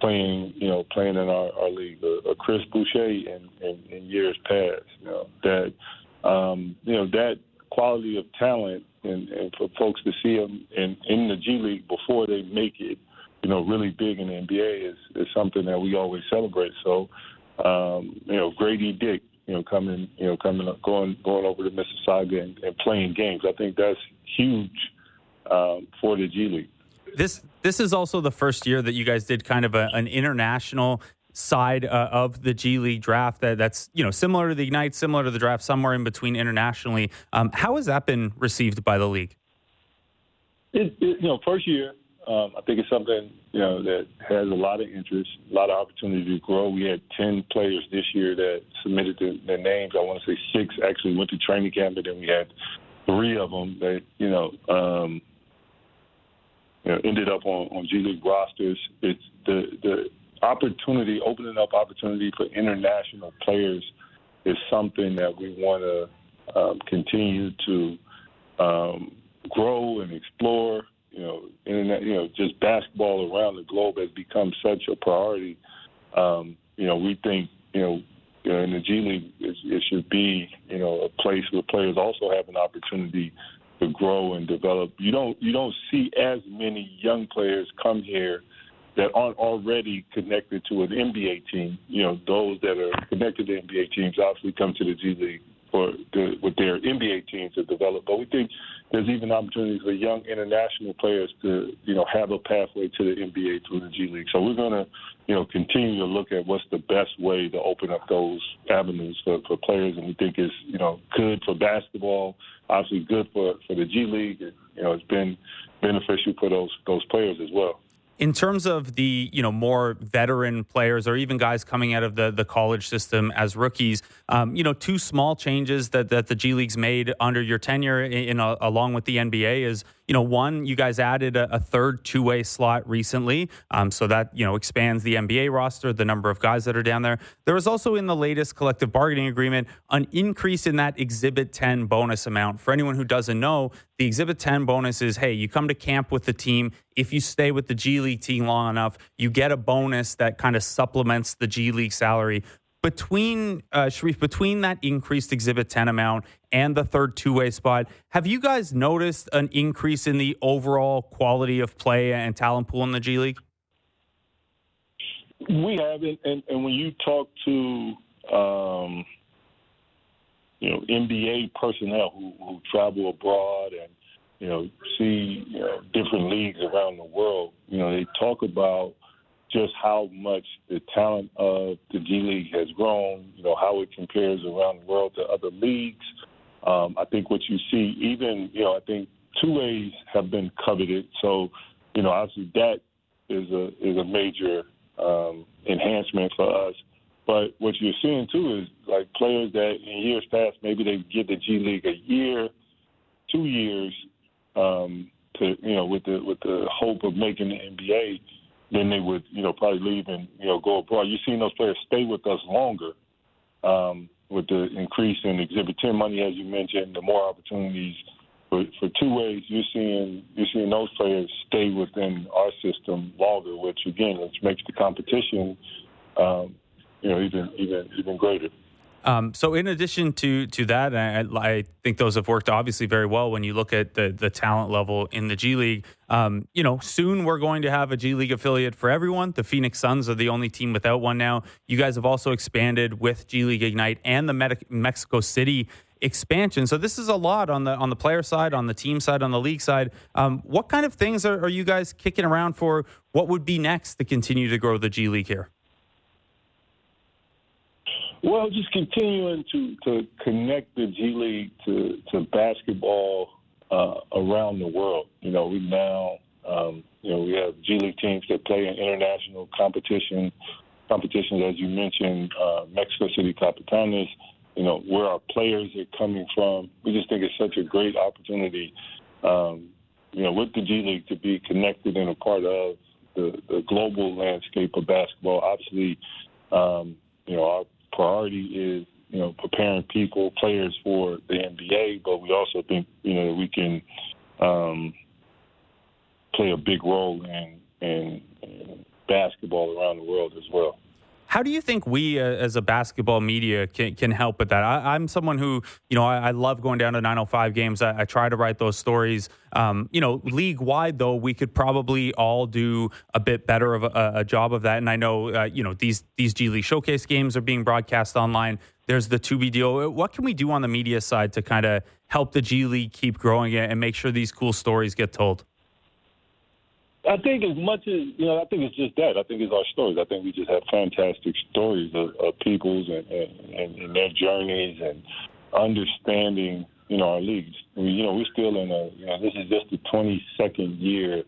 playing, you know, playing in our, our league, a, Chris Boucher in, in, in years past, you know, that, um, you know, that quality of talent and, and for folks to see them in, in the G League before they make it, you know, really big in the NBA is, is something that we always celebrate. So, um, you know, Gradey Dick, you know, coming, you know, coming, going, going over to Mississauga and, and playing games. I think that's huge um, for the G League. This this is also the first year that you guys did kind of a, an international side uh, of the G League draft that that's you know similar to the Ignite, similar to the draft, somewhere in between internationally. Um, how has that been received by the league? It, it, you know, first year, um, I think it's something you know that has a lot of interest, a lot of opportunity to grow. We had ten players this year that submitted their, their names. I want to say six actually went to training camp, and then we had three of them that you know. Um, you know, ended up on, on G League rosters. It's the the opportunity, opening up opportunity for international players, is something that we want to um, continue to um, grow and explore. You know, internet, you know, just basketball around the globe has become such a priority. Um, you know, we think, you know, you know in the G League, it, it should be, you know, a place where players also have an opportunity to grow and develop. You don't you don't see as many young players come here that aren't already connected to an NBA team. You know, those that are connected to NBA teams obviously come to the G League for the, with their NBA teams to develop. But we think there's even opportunities for young international players to, you know, have a pathway to the NBA through the G League. So we're going to, you know, continue to look at what's the best way to open up those avenues for, for players, and we think is, you know, good for basketball, obviously good for for the G League. You know, it's been beneficial for those those players as well in terms of the you know more veteran players or even guys coming out of the the college system as rookies, um, you know, two small changes that that the G League's made under your tenure in, in a, along with the NBA is you know, one, you guys added a, a third two way slot recently. Um, so that, you know, expands the NBA roster, the number of guys that are down there. There was also in the latest collective bargaining agreement an increase in that Exhibit 10 bonus amount. For anyone who doesn't know, the Exhibit 10 bonus is hey, you come to camp with the team. If you stay with the G League team long enough, you get a bonus that kind of supplements the G League salary between uh, Shareef, between that increased Exhibit 10 amount and the third two way spot, have you guys noticed an increase in the overall quality of play and talent pool in the G League? We have, and, and, and when you talk to um, you know NBA personnel who, who travel abroad and you know see you know different leagues around the world, you know they talk about just how much the talent of the G League has grown, you know, how it compares around the world to other leagues. Um, I think what you see, even, you know, I think two ways have been coveted. So, you know, obviously that is a is a major um, enhancement for us. But what you're seeing too is like players that in years past maybe they get the G League a year, two years, um, to you know with the with the hope of making the NBA then they would, you know, probably leave and, you know, go abroad. You've seen those players stay with us longer um, with the increase in Exhibit 10 money, as you mentioned, the more opportunities for, for two ways. You're seeing you're seeing those players stay within our system longer, which again, which makes the competition, um, you know, even even even greater. Um, so, in addition to to that, I, I, think those have worked obviously very well when you look at the the talent level in the G League. Um, you know, soon we're going to have a G League affiliate for everyone. The Phoenix Suns are the only team without one now. You guys have also expanded with G League Ignite and the Met- Mexico City expansion. So this is a lot on the on the player side, on the team side, on the league side. Um, what kind of things are, are you guys kicking around for? What would be next to continue to grow the G League here? Well, just continuing to, to connect the G League to, to basketball uh, around the world. You know, we now, um, you know, we have G League teams that play in international competition, competitions, as you mentioned, uh, Mexico City Capitanes, you know, where our players are coming from. We just think it's such a great opportunity, um, you know, with the G League to be connected and a part of the, the global landscape of basketball. Obviously, um, you know, our priority is you know preparing people, players for the NBA, but we also think you know we can um, play a big role in, in, in basketball around the world as well. How do you think we, uh, as a basketball media, can, can help with that? I, am someone who, you know, I, I, love going down to 905 games. I, I try to write those stories. Um, you know, league wide though, we could probably all do a bit better of a, a job of that. And I know, uh, you know, these these G League showcase games are being broadcast online there's the Tubi deal. What can we do on the media side to kind of help the G League keep growing it and make sure these cool stories get told? I think as much as you know, I think it's just that. I think it's our stories. I think we just have fantastic stories of, of people's and, and, and their journeys and understanding, you know, our leagues. I mean, you know, we're still in a, you know, this is just the 22nd year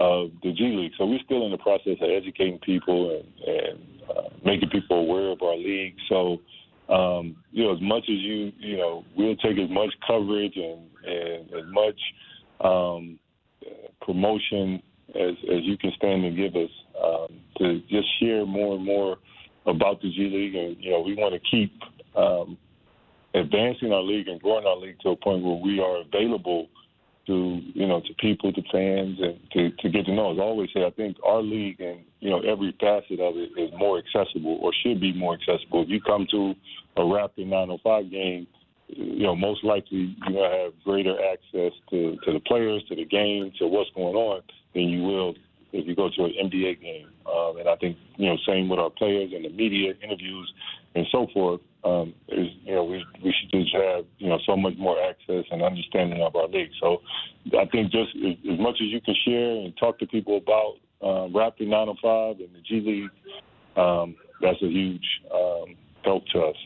of the G League, so we're still in the process of educating people and, and uh, making people aware of our league. So, um, you know, as much as you, you know, we'll take as much coverage and, and as much um, promotion as, as you can stand and give us um, to just share more and more about the G League. And, you know, we want to keep um, advancing our league and growing our league to a point where we are available to, you know, to people, to fans, and to, to get to know. As I always say, I think our league and, you know, every facet of it is more accessible or should be more accessible. If you come to a Raptor 905 game, you know, most likely you're going to have greater access to, to the players, to the game, to what's going on than you will if you go to an NBA game. Um, and I think, you know, same with our players and the media interviews and so forth. Um, is you know we we should just have you know so much more access and understanding of our league. So I think just as, as much as you can share and talk to people about uh, Raptor 905 and the G League, um, that's a huge um, help to us.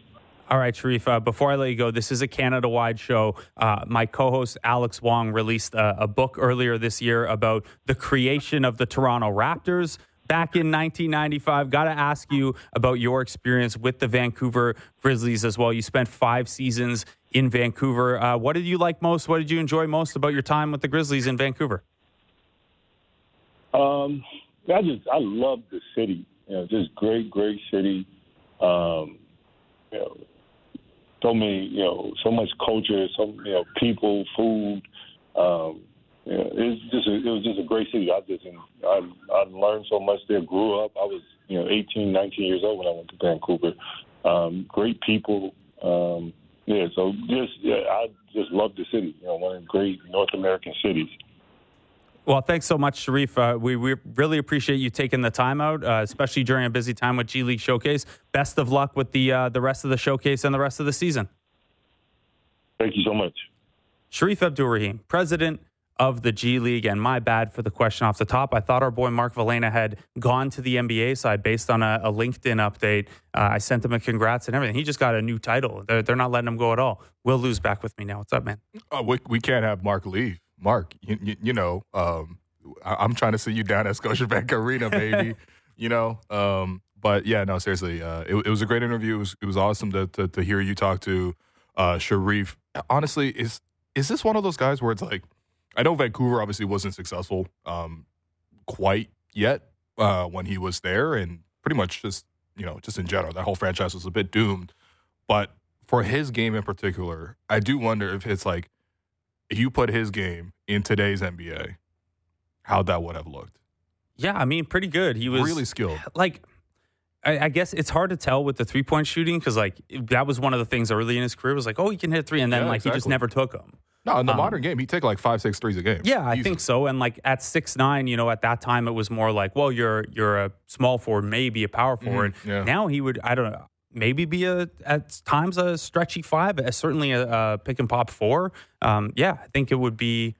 All right, Shareef, uh, before I let you go, this is a Canada wide show. Uh, my co host Alex Wong released a, a, book earlier this year about the creation of the Toronto Raptors back in 1995. Got to ask you about your experience with the Vancouver Grizzlies as well. You spent five seasons in Vancouver. Uh, what did you like most? What did you enjoy most about your time with the Grizzlies in Vancouver? Um, I just, I love the city. You know, just great, great city. Um, you know, so many, you know, so much culture, so you know, people, food. Um, you know, it's just a, it was just a great city. I just I I learned so much there. Grew up. I was you know 18, 19 years old when I went to Vancouver. Um, great people. Um, yeah, so just yeah, I just love the city. You know, one of the great North American cities. Well, thanks so much, Shareef. Uh, we, we really appreciate you taking the time out, uh, especially during a busy time with G League Showcase. Best of luck with the uh, the rest of the showcase and the rest of the season. Thank you so much. Shareef Abdur-Rahim, president of the G League. And my bad for the question off the top. I thought our boy Mark Velena had gone to the NBA side based on a, a LinkedIn update. Uh, I sent him a congrats and everything. He just got a new title. They're, they're not letting him go at all. We'll lose back with me now. What's up, man? Oh, we, we can't have Mark leave. Mark, you, you, you know, um, I, am trying to see you down at Scotiabank Arena, baby. you know, um, but yeah, no, seriously, uh, it, it, was a great interview. It was, it was awesome to, to, to hear you talk to uh, Shareef. Honestly, is is this one of those guys where it's like, I know Vancouver obviously wasn't successful um, quite yet uh, when he was there, and pretty much just you know just in general, that whole franchise was a bit doomed. But for his game in particular, I do wonder if it's like if you put his game in today's NBA, how that would have looked. Yeah, I mean, pretty good. He was really skilled. Like, I, I guess it's hard to tell with the three point shooting because, like, that was one of the things early in his career was like, oh, he can hit three, and then Yeah, like he just never took them. No, in the Um, modern game, he'd take like five, six threes a game. Yeah, I think so. And like at six nine, you know, at that time it was more like, well, you're you're a small forward, maybe a power forward. Mm-hmm. yeah. Now he would, I don't know, maybe be a at times a stretchy five, but certainly a, a pick and pop four. Um, yeah, I think it would be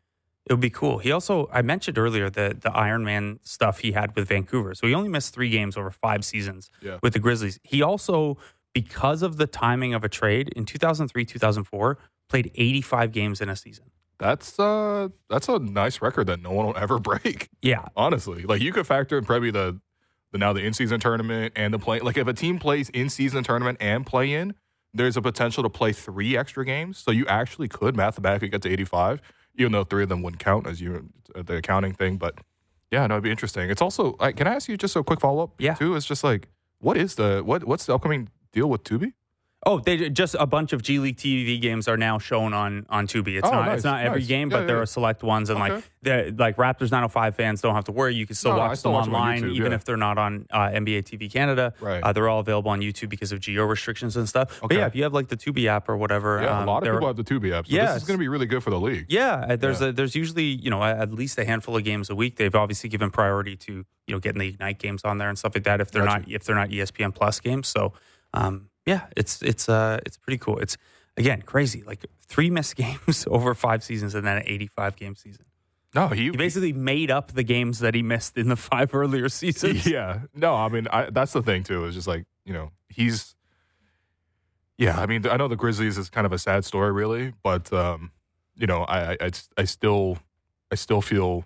it would be cool. He also I mentioned earlier the the Iron Man stuff he had with Vancouver. So he only missed three games over five seasons Yeah. with the Grizzlies. He also because of the timing of a trade in 2003 2004 played 85 games in a season. That's uh that's a nice record that no one will ever break. Yeah, Honestly, like you could factor in probably the the now the in season tournament and the play. Like if a team plays in season tournament and play in, there's a potential to play three extra games. So you actually could mathematically get to 85, even though three of them wouldn't count as you uh, the accounting thing. But yeah, no, it'd be interesting. It's also like, can I ask you just a quick follow up? Yeah. Too, it's just like, what is the what what's the upcoming deal with Tubi? Oh, they just a bunch of G League TV games are now shown on on Tubi. It's Oh, not nice, it's not every nice. game, Yeah, but there yeah. are select ones, and Okay. like the like Raptors 905 fans don't have to worry. You can still No, watch still them watch them on online, YouTube, even yeah. if they're not on uh, NBA TV Canada. Right. Uh, they're all available on YouTube because of geo restrictions and stuff. But Okay. yeah, if you have like the Tubi app or whatever, Yeah, um, a lot of people have the Tubi app. So Yes. this is going to be really good for the league. Yeah, uh, there's Yeah. A, there's usually you know at least a handful of games a week. They've obviously given priority to you know getting the Ignite games on there and stuff like that. If they're Gotcha. not if they're not ESPN Plus games, so um, yeah, it's it's uh it's pretty cool. It's again crazy, like three missed games over five seasons and then an 85 game season. No, he, He basically made up the games that he missed in the five earlier seasons. Yeah. No, I mean, I, that's the thing too. Is just like you know, he's. Yeah, I mean, I know the Grizzlies is kind of a sad story, really, but um, you know, I, I, I, I still, I still feel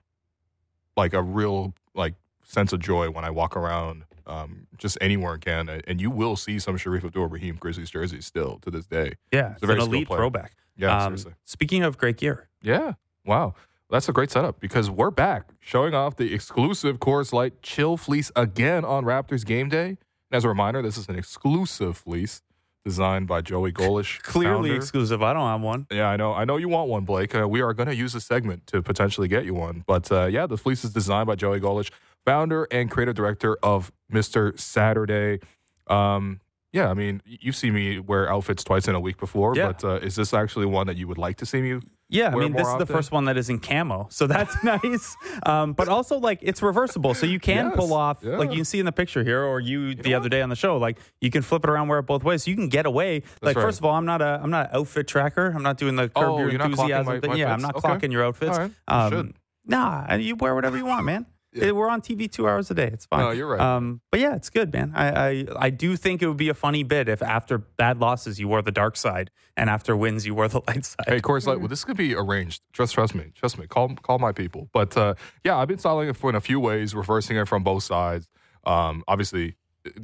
like a real like sense of joy when I walk around, um, just anywhere in Canada, and you will see some Shareef Abdur-Rahim Grizzlies jerseys still to this day. Yeah, a it's very an elite throwback. Yeah, Um, seriously. Speaking of great gear, Yeah. Wow. That's a great setup because we're back showing off the exclusive Coors Light Chill Fleece again on Raptors game day. And as a reminder, this is an exclusive fleece designed by Joey Gollish. clearly founder. exclusive. I don't have one. Yeah, I know. I know you want one, Blake. Uh, we are going to use a segment to potentially get you one. But uh, yeah, the fleece is designed by Joey Gollish, founder and creative director of Mr. Saturday. Um, yeah, I mean, you've seen me wear outfits twice in a week before, Yeah. but uh, is this actually one that you would like to see me? Yeah, I mean, this is the first one that is in camo, so that's nice. Um, but also, like, it's reversible, so you can Yes, pull off, yeah. like you can see in the picture here, or you, the know other day on the show, like you can flip it around, wear it both ways, so you can get away. like, right. first of all, I'm not a, I'm not an outfit tracker. I'm not doing the curb Oh, your you're not clocking enthusiasm my- thing. my yeah, I'm fits? not Okay. clocking your outfits. Right. You Um. Nah, and you wear whatever you want, man. We're on TV two hours a day. It's fine. No, you're right. Um, but yeah, it's good, man. I, I I do think it would be a funny bit if after bad losses you wore the dark side, and after wins you wore the light side. Hey, Coors Light, well, this could be arranged. Just trust me. Trust me. Call call my people. But uh, yeah, I've been styling it for in a few ways, reversing it from both sides. Um, obviously,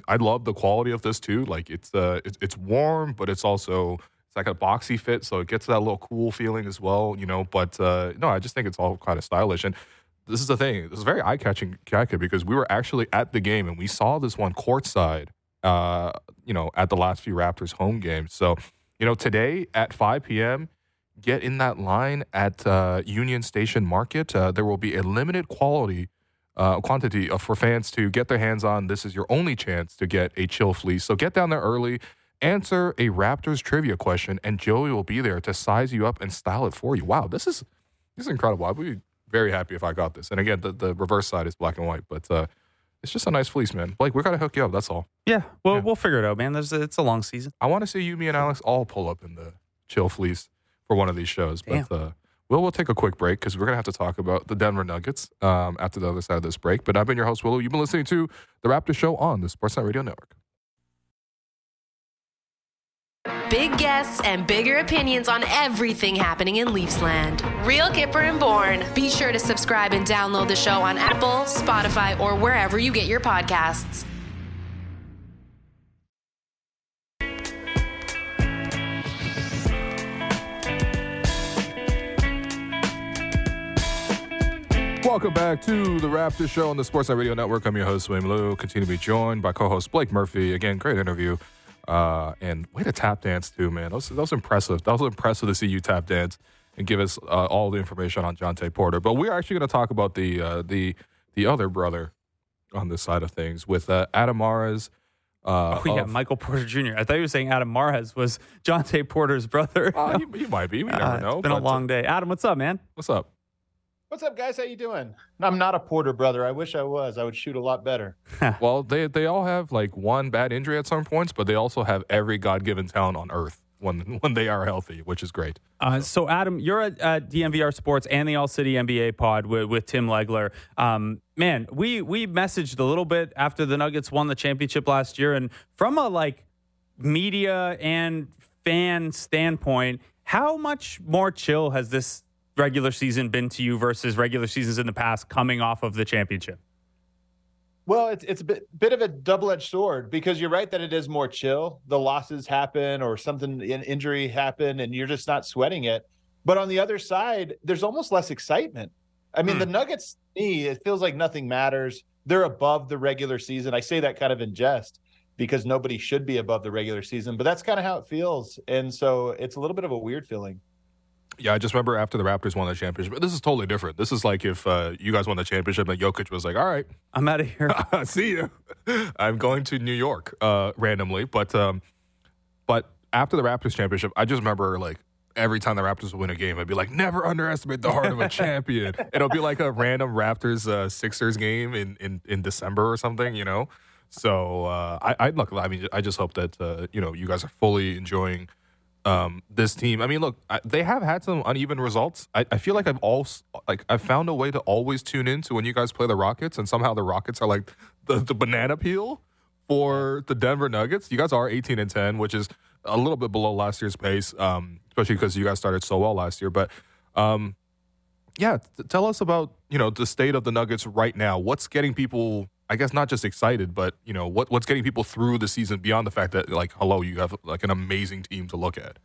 I love the quality of this too. Like it's uh, it's, it's warm, but it's also it's like a boxy fit, so it gets that little cool feeling as well. You know, but uh, no, I just think it's all kind of stylish and. This is the thing. This is very eye-catching jacket because we were actually at the game and we saw this one courtside. Uh, you know, at the last few Raptors home games. So, you know, today at 5 p.m., get in that line at uh, Union Station Market. Uh, there will be a limited quality uh, quantity of, for fans to get their hands on. This is your only chance to get a chill fleece. So get down there early, answer a Raptors trivia question, and Joey will be there to size you up and style it for you. Wow, this is this is incredible. I'd be very happy if I got this. And again, the, the reverse side is black and white, but uh, it's just a nice fleece, man. Blake, we gotta hook you up. That's all. Yeah, well, Yeah. we'll figure it out, man. There's it's a long season. I want to see you, me, and Alex all pull up in the chill fleece for one of these shows. But uh, we'll we'll take a quick break because we're gonna have to talk about the Denver Nuggets um, after the other side of this break. But I've been your host Will Lou. You've been listening to the Raptor Show on the Sportsnet Radio Network. Big guests and bigger opinions on everything happening in Leafsland. Real Kyper and Bourne. Be sure to subscribe and download the show on Apple, Spotify, or wherever you get your podcasts. Welcome back to the Raptor Show on the Sportsnet Radio Network. I'm your host William Lou. Continue to be joined by co-host Blake Murphy. Again, great interview. Uh, and way to tap dance too, man. That was, that was impressive. That was impressive to see you tap dance and give us uh, all the information on Jontay Porter. But we're actually going to talk about the uh, the the other brother on this side of things with uh, Adam Mares. Uh, Oh yeah, of- Michael Porter Jr. I thought you were saying Adam Mares was Jontay Porter's brother. Uh, you, you might be. We never Uh, know. It's been a but, uh, long day. Adam, what's up, man? What's up? What's up, guys? How you doing? I'm not a Porter brother. I wish I was. I would shoot a lot better. Well, they they all have like one bad injury at some points, but they also have every God given talent on earth when when they are healthy, which is great. Uh, so, Adam, you're at, at DNVR Sports and the All City NBA pod with, with Tim Legler. Um, man, we we messaged a little bit after the Nuggets won the championship last year, and from a like media and fan standpoint, how much more chill has this regular season been to you versus regular seasons in the past coming off of the championship? Well, it's it's a bit, bit of a double edged sword because you're right that it is more chill. The losses happen or something an injury happen, and you're just not sweating it. But on the other side, there's almost less excitement. I mean, Hmm. the Nuggets, to me, it feels like nothing matters. They're above the regular season. I say that kind of in jest because nobody should be above the regular season, but that's kind of how it feels. And so it's a little bit of a weird feeling. Yeah, I just remember after the Raptors won the championship. But this is totally different. This is like if uh, you guys won the championship and Jokic was like, "All right, I'm out of here. see you. I'm going to New York uh, randomly." But um, but after the Raptors championship, I just remember like every time the Raptors would win a game, I'd be like, "Never underestimate the heart of a champion." It'll be like a random Raptors uh, Sixers game in, in in December or something, you know. So uh, I, I look. I mean, I just hope that uh, you know you guys are fully enjoying um, this team. I mean, look, I, they have had some uneven results. I, I feel like I've also like I've found a way to always tune in to when you guys play the Rockets, and somehow the Rockets are like the, the banana peel for the Denver Nuggets. You guys are 18 and 10, which is a little bit below last year's pace, um, especially because you guys started so well last year. But um, yeah, t- tell us about you know the state of the Nuggets right now. What's getting people, I guess, not just excited, but you know what what's getting people through the season beyond the fact that like hello, you have like an amazing team to look at.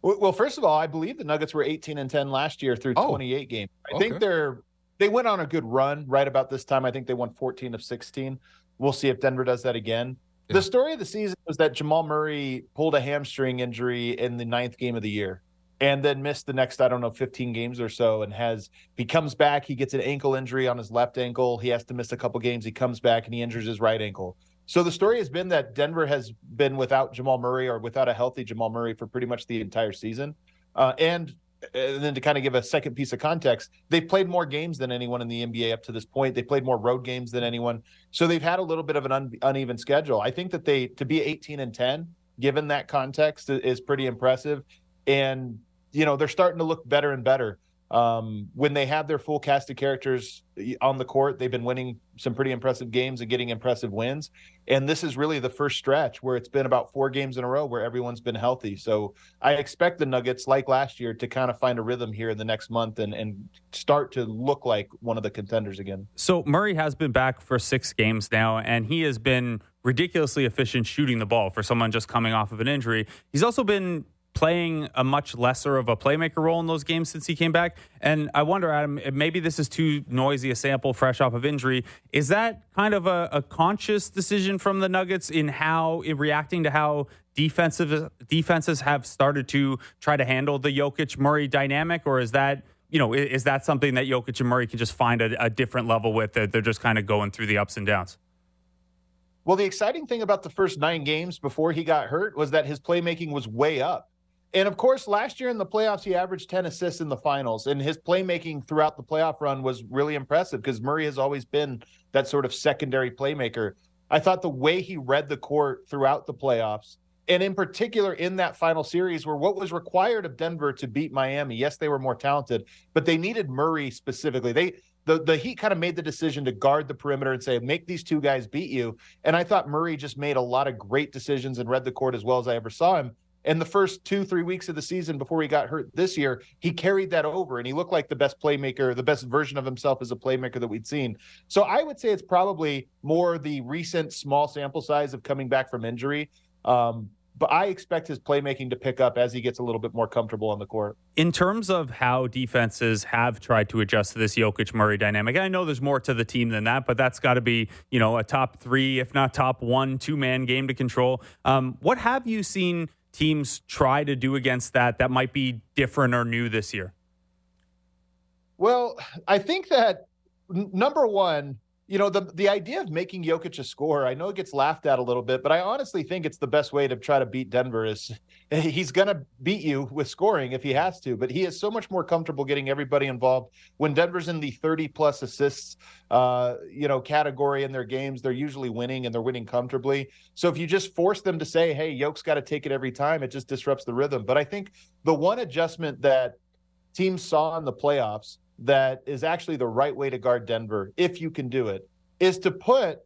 Well, first of all, I believe the Nuggets were 18 and 10 last year through Oh, 28 games. I okay. think they're they went on a good run right about this time. I think they won 14 of 16. We'll see if Denver does that again. Yeah. The story of the season was that Jamal Murray pulled a hamstring injury in the ninth game of the year and then missed the next, I don't know, 15 games or so. And has, he comes back, he gets an ankle injury on his left ankle. He has to miss a couple games. He comes back and he injures his right ankle. So the story has been that Denver has been without Jamal Murray or without a healthy Jamal Murray for pretty much the entire season. Uh, and and then to kind of give a second piece of context, they've played more games than anyone in the NBA up to this point. They played more road games than anyone, so they've had a little bit of an un- uneven schedule. I think that they to be 18 and 10, given that context, is pretty impressive. And you know they're starting to look better and better. Um, when they have their full cast of characters on the court, they've been winning some pretty impressive games and getting impressive wins. And this is really the first stretch where it's been about four games in a row where everyone's been healthy. So I expect the Nuggets, like last year, to kind of find a rhythm here in the next month and, and start to look like one of the contenders again. So Murray has been back for six games now, and he has been ridiculously efficient shooting the ball for someone just coming off of an injury. He's also been playing a much lesser of a playmaker role in those games since he came back. And I wonder, Adam, maybe this is too noisy a sample fresh off of injury. Is that kind of a, a conscious decision from the Nuggets in how in reacting to how defensive defenses have started to try to handle the Jokic Murray dynamic, or is that you know, is that something that Jokic and Murray can just find a, a different level with? That they're just kind of going through the ups and downs. Well, the exciting thing about the first nine games before he got hurt was that his playmaking was way up. And of course, last year in the playoffs, he averaged 10 assists in the finals, and his playmaking throughout the playoff run was really impressive because Murray has always been that sort of secondary playmaker. I thought the way he read the court throughout the playoffs, and in particular in that final series, where what was required of Denver to beat Miami, yes, they were more talented, but they needed Murray specifically. They the, the Heat kind of made the decision to guard the perimeter and say, make these two guys beat you. And I thought Murray just made a lot of great decisions and read the court as well as I ever saw him. And the first two, three weeks of the season before he got hurt this year, he carried that over and he looked like the best playmaker, the best version of himself as a playmaker that we'd seen. So I would say it's probably more the recent small sample size of coming back from injury. Um, but I expect his playmaking to pick up as he gets a little bit more comfortable on the court. In terms of how defenses have tried to adjust to this Jokic Murray dynamic, I know there's more to the team than that, but that's got to be you know a top three, if not top one, two man game to control. Um, what have you seen teams try to do against that that might be different or new this year? Well, I think that number one, you know, the the idea of making Jokic a scorer, I know it gets laughed at a little bit, but I honestly think it's the best way to try to beat Denver is he's going to beat you with scoring if he has to, but he is so much more comfortable getting everybody involved. When Denver's in the 30 plus assists uh, you know, category in their games, they're usually winning and they're winning comfortably. So if you just force them to say, "Hey, Yoke's got to take it every time," it just disrupts the rhythm. But I think the one adjustment that teams saw in the playoffs that is actually the right way to guard Denver, if you can do it, is to put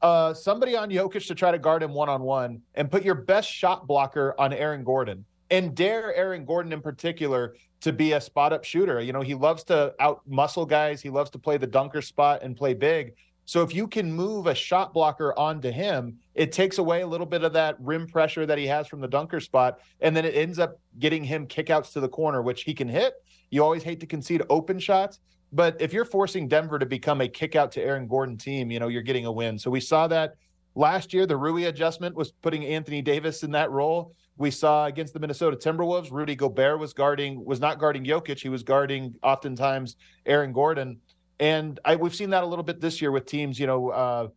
uh, somebody on Jokic to try to guard him one on one and put your best shot blocker on Aaron Gordon and dare Aaron Gordon in particular to be a spot up shooter. You know, he loves to out muscle guys, he loves to play the dunker spot and play big. So if you can move a shot blocker onto him, it takes away a little bit of that rim pressure that he has from the dunker spot. And then it ends up getting him kickouts to the corner, which he can hit. You always hate to concede open shots. But if you're forcing Denver to become a kickout to Aaron Gordon team, you know, you're getting a win. So we saw that last year. The Rui adjustment was putting Anthony Davis in that role. We saw against the Minnesota Timberwolves, Rudy Gobert was guarding, was not guarding Jokic. He was guarding oftentimes Aaron Gordon. And I, we've seen that a little bit this year with teams, you know, uh,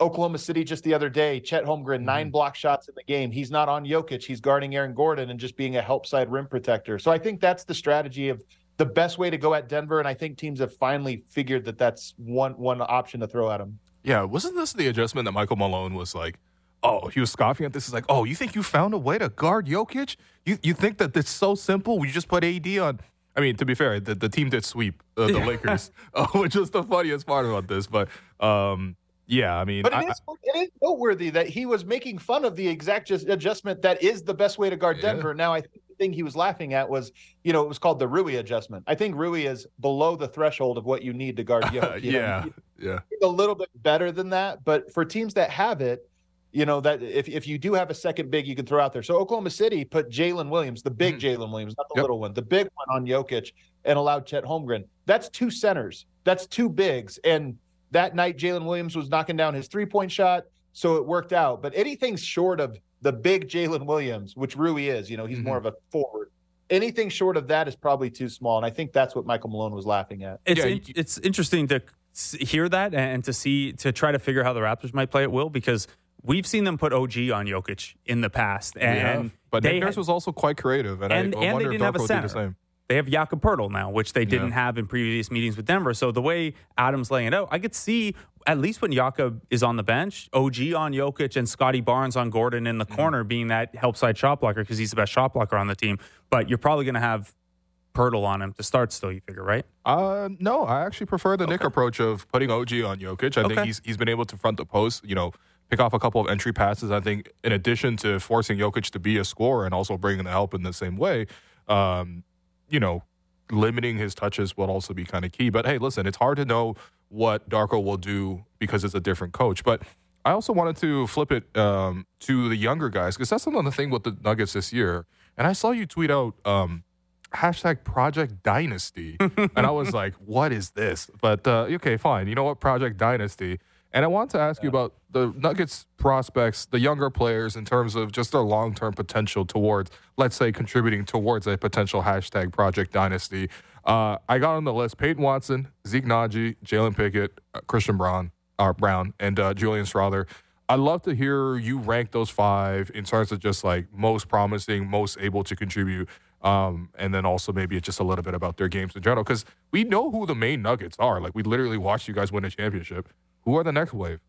Oklahoma City just the other day, Chet Holmgren, nine block shots in the game. He's not on Jokic. He's guarding Aaron Gordon and just being a help side rim protector. So I think that's the strategy of the best way to go at Denver. And I think teams have finally figured that that's one one option to throw at them. Yeah, wasn't this the adjustment that Michael Malone was like? Oh, he was scoffing at this. He's like, oh, you think you found a way to guard Jokic? You you think that it's so simple? We just put AD on. I mean, to be fair, the, the team did sweep uh, the Lakers, uh, which was the funniest part about this. But um, yeah, I mean, But it I- is, it is noteworthy that he was making fun of the exact just adjustment that is the best way to guard Yeah. Denver. Now, I think the thing he was laughing at was, you know, it was called the Rui adjustment. I think Rui is below the threshold of what you need to guard Jokic. You know, yeah, yeah, a little bit better than that. But for teams that have it, you know, that if, if you do have a second big you can throw out there. So Oklahoma City put Jalen Williams, the big mm-hmm. Jalen Williams, not the Yep. little one, the big one on Jokic and allowed Chet Holmgren. That's two centers. That's two bigs. And that night, Jalen Williams was knocking down his three point shot. So it worked out. But anything short of the big Jalen Williams, which Rui is, you know, he's more mm-hmm. of a forward. Anything short of that is probably too small. And I think that's what Michael Malone was laughing at. It's Yeah, in- you- it's interesting to hear that and to see to try to figure how the Raptors might play at will because we've seen them put OG on Jokic in the past and. But Nick Nurse had- was also quite creative, and, and- I, and I they wonder didn't if have a Darko the same. they have Jakob Poeltl now, which they didn't Yeah. have in previous meetings with Denver. So the way Adams laying it out, I could see at least when Jakob is on the bench, OG on Jokic and Scottie Barnes on Gordon in the Mm-hmm. corner being that help side shot blocker because he's the best shot blocker on the team. But you're probably going to have Poeltl on him to start still, you figure, right? Uh, no, I actually prefer the Nick approach of putting OG on Jokic. I think he's he's been able to front the post, you know, pick off a couple of entry passes. I think in addition to forcing Jokic to be a scorer and also bringing the help in the same way, um, you know, limiting his touches will also be kind of key. But hey, listen, it's hard to know what Darko will do because it's a different coach. But I also wanted to flip it um, to the younger guys because that's another thing with the Nuggets this year. And I saw you tweet out um, hashtag Project Dynasty, and I was like, "What is this?" But uh, okay, fine. You know what, Project Dynasty. And I want to ask you about the Nuggets prospects, the younger players, in terms of just their long term potential towards, let's say, contributing towards a potential hashtag Project Dynasty. Uh, I got on the list Peyton Watson, Zeke Nnaji, Jalen Pickett, uh, Christian Braun, uh, Brown, and uh, Julian Strawther. I'd love to hear you rank those five in terms of just like most promising, most able to contribute. Um, and then also maybe just a little bit about their games in general. Because we know who the main nuggets are. Like we literally watched you guys win a championship. Who are the next wave?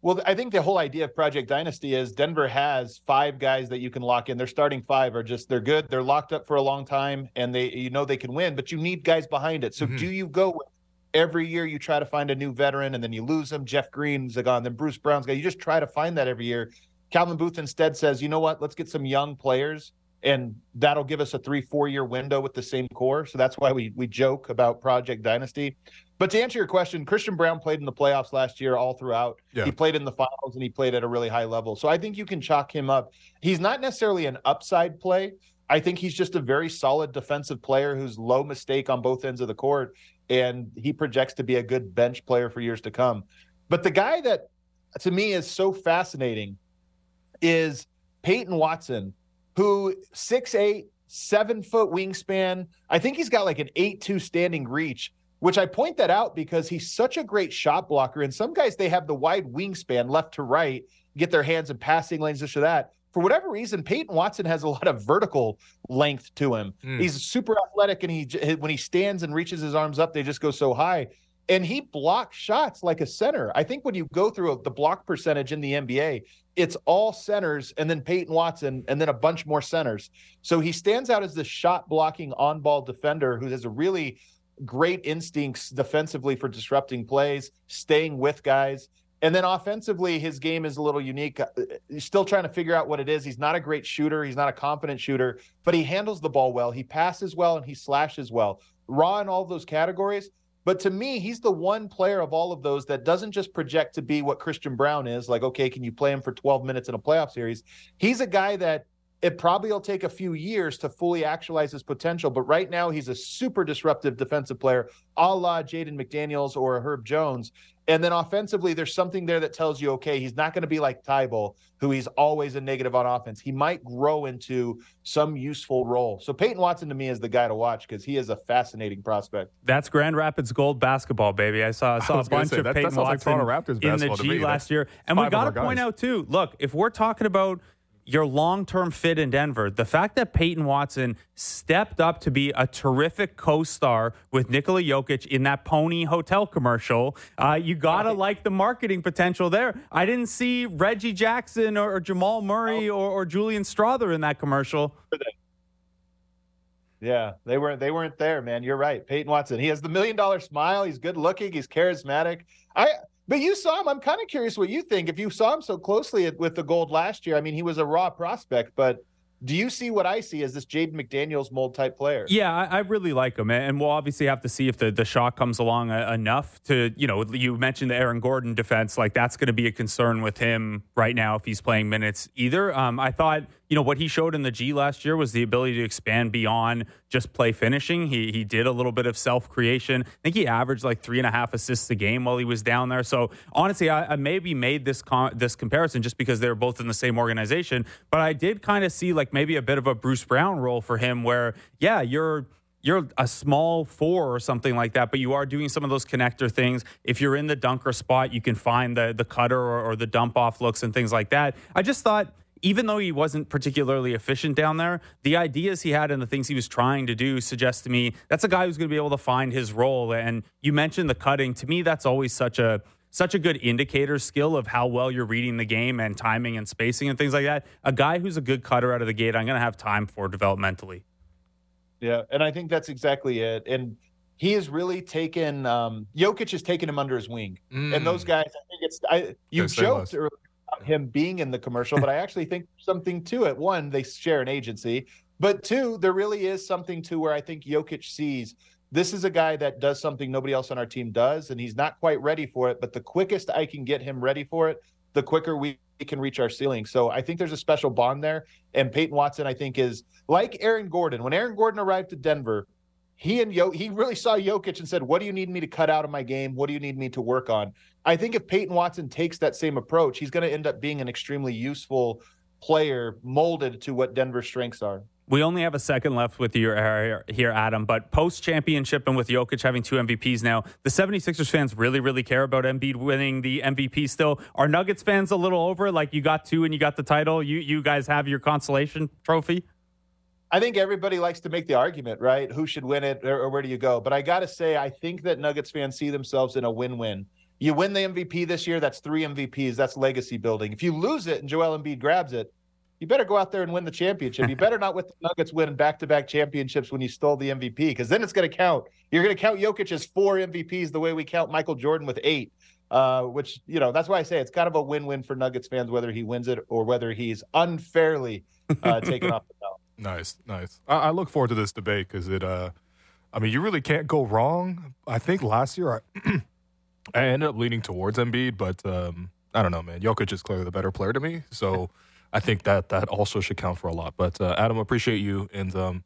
Well, I think the whole idea of Project Dynasty is Denver has five guys that you can lock in. Their starting five are just they're good. They're locked up for a long time, and they you know they can win, but you need guys behind it. So Mhm. do you go with every year you try to find a new veteran and then you lose them? Jeff Green's gone, then Bruce Brown's gone. You just try to find that every year. Calvin Booth instead says, you know what? Let's get some young players, and that'll give us a three four year window with the same core. So that's why we we joke about Project Dynasty. But to answer your question, Christian Braun played in the playoffs last year all throughout. Yeah. He played in the finals and he played at a really high level. So I think you can chalk him up. He's not necessarily an upside play. I think he's just a very solid defensive player who's low mistake on both ends of the court. And he projects to be a good bench player for years to come. But the guy that to me is so fascinating is Peyton Watson, who six eight, seven foot wingspan. I think he's got like an eight two standing reach, which I point that out because he's such a great shot blocker. And some guys they have the wide wingspan left to right, get their hands in passing lanes, this or that. For whatever reason, Peyton Watson has a lot of vertical length to him. Mm. He's super athletic, and he when he stands and reaches his arms up, they just go so high. And he blocks shots like a center. I think when you go through the block percentage in the NBA, it's all centers and then Peyton Watson and then a bunch more centers. So he stands out as the shot blocking on ball defender who has a really great instincts defensively for disrupting plays, staying with guys. And then offensively, his game is a little unique. Uh, He's still trying to figure out what it is. He's not a great shooter. He's not a confident shooter, but he handles the ball well. He passes well and he slashes well. Raw in all those categories. But to me, he's the one player of all of those that doesn't just project to be what Christian Braun is. Like, okay, can you play him for 12 minutes in a playoff series? He's a guy that it probably will take a few years to fully actualize his potential. But right now, he's a super disruptive defensive player, a la Jaden McDaniels or Herb Jones. And then offensively, there's something there that tells you, okay, he's not going to be like Thybulle, who he's always a negative on offense. He might grow into some useful role. So Peyton Watson to me is the guy to watch because he is a fascinating prospect. That's Grand Rapids Gold basketball, baby. I saw I saw a bunch say, of that- that Peyton sounds like Watson Toronto Raptors in the G me. last year, and we got to point out too. Look, if we're talking about your long term fit in Denver, the fact that Peyton Watson stepped up to be a terrific co star with Nikola Jokic in that Pony Hotel commercial, uh, you got to like the marketing potential there. I didn't see Reggie Jackson or, or Jamal Murray or, or Julian Strawther in that commercial. Yeah, they weren't they weren't there, man. You're right. Peyton Watson. He has the million dollar smile. He's good looking. He's charismatic. I but you saw him. I'm kind of curious what you think. If you saw him so closely with the gold last year, I mean, he was a raw prospect, but do you see what I see as this Jaden McDaniels mold type player? Yeah, I, I, really like him, and we'll obviously have to see if the, the shot comes along uh, enough to, you know, you mentioned the Aaron Gordon defense, like that's going to be a concern with him right now if he's playing minutes either. Um, I thought you know what he showed in the G last year was the ability to expand beyond just play finishing. He he did a little bit of self creation. I think he averaged like three and a half assists a game while he was down there. So honestly, I, I maybe made this con- this comparison just because they were both in the same organization. But I did kind of see like maybe a bit of a Bruce Brown role for him, where yeah, you're you're a small four or something like that, but you are doing some of those connector things. If you're in the dunker spot, you can find the the cutter or, or the dump off looks and things like that. I just thought even though he wasn't particularly efficient down there, the ideas he had and the things he was trying to do suggest to me that's a guy who's going to be able to find his role. And you mentioned the cutting. To me, that's always such a such a good indicator skill of how well you're reading the game and timing and spacing and things like that. A guy who's a good cutter out of the gate, I'm going to have time for developmentally. Yeah, and I think that's exactly it. And he has really taken um Jokic has taken him under his wing. Mm. And those guys, I think it's I you joked earlier him being in the commercial, but I actually think something to it. One, they share an agency, but two, there really is something to where I think Jokic sees this is a guy that does something nobody else on our team does, and he's not quite ready for it. But the quickest I can get him ready for it, the quicker we can reach our ceiling. So I think there's a special bond there. And Peyton Watson, I think, is like Aaron Gordon. When Aaron Gordon arrived to Denver, he and Yo he really saw Jokic and said, "What do you need me to cut out of my game? What do you need me to work on?" I think if Peyton Watson takes that same approach, he's going to end up being an extremely useful player molded to what Denver's strengths are. We only have a second left with you here, Adam, but post championship and with Jokic having two MVPs now, the 76ers fans really, really care about Embiid winning the MVP still. Are Nuggets fans a little over? Like you got two and you got the title. You, you guys have your consolation trophy? I think everybody likes to make the argument, right? Who should win it or, or where do you go? But I got to say, I think that Nuggets fans see themselves in a win win. You win the MVP this year, that's three MVPs, that's legacy building. If you lose it and Joel Embiid grabs it, you better go out there and win the championship. You better not with the Nuggets win back to back championships when you stole the MVP, because then it's going to count. You're going to count Jokic as four MVPs the way we count Michael Jordan with eight. Uh, which you know that's why I say it's kind of a win-win for Nuggets fans whether he wins it or whether he's unfairly uh, taken off the belt. Nice, nice. I, I look forward to this debate because it. Uh, I mean, you really can't go wrong. I think last year I, I ended up leaning towards Embiid, but um, I don't know, man. Jokic is clearly the better player to me, so I think that that also should count for a lot. But uh, Adam, appreciate you and um,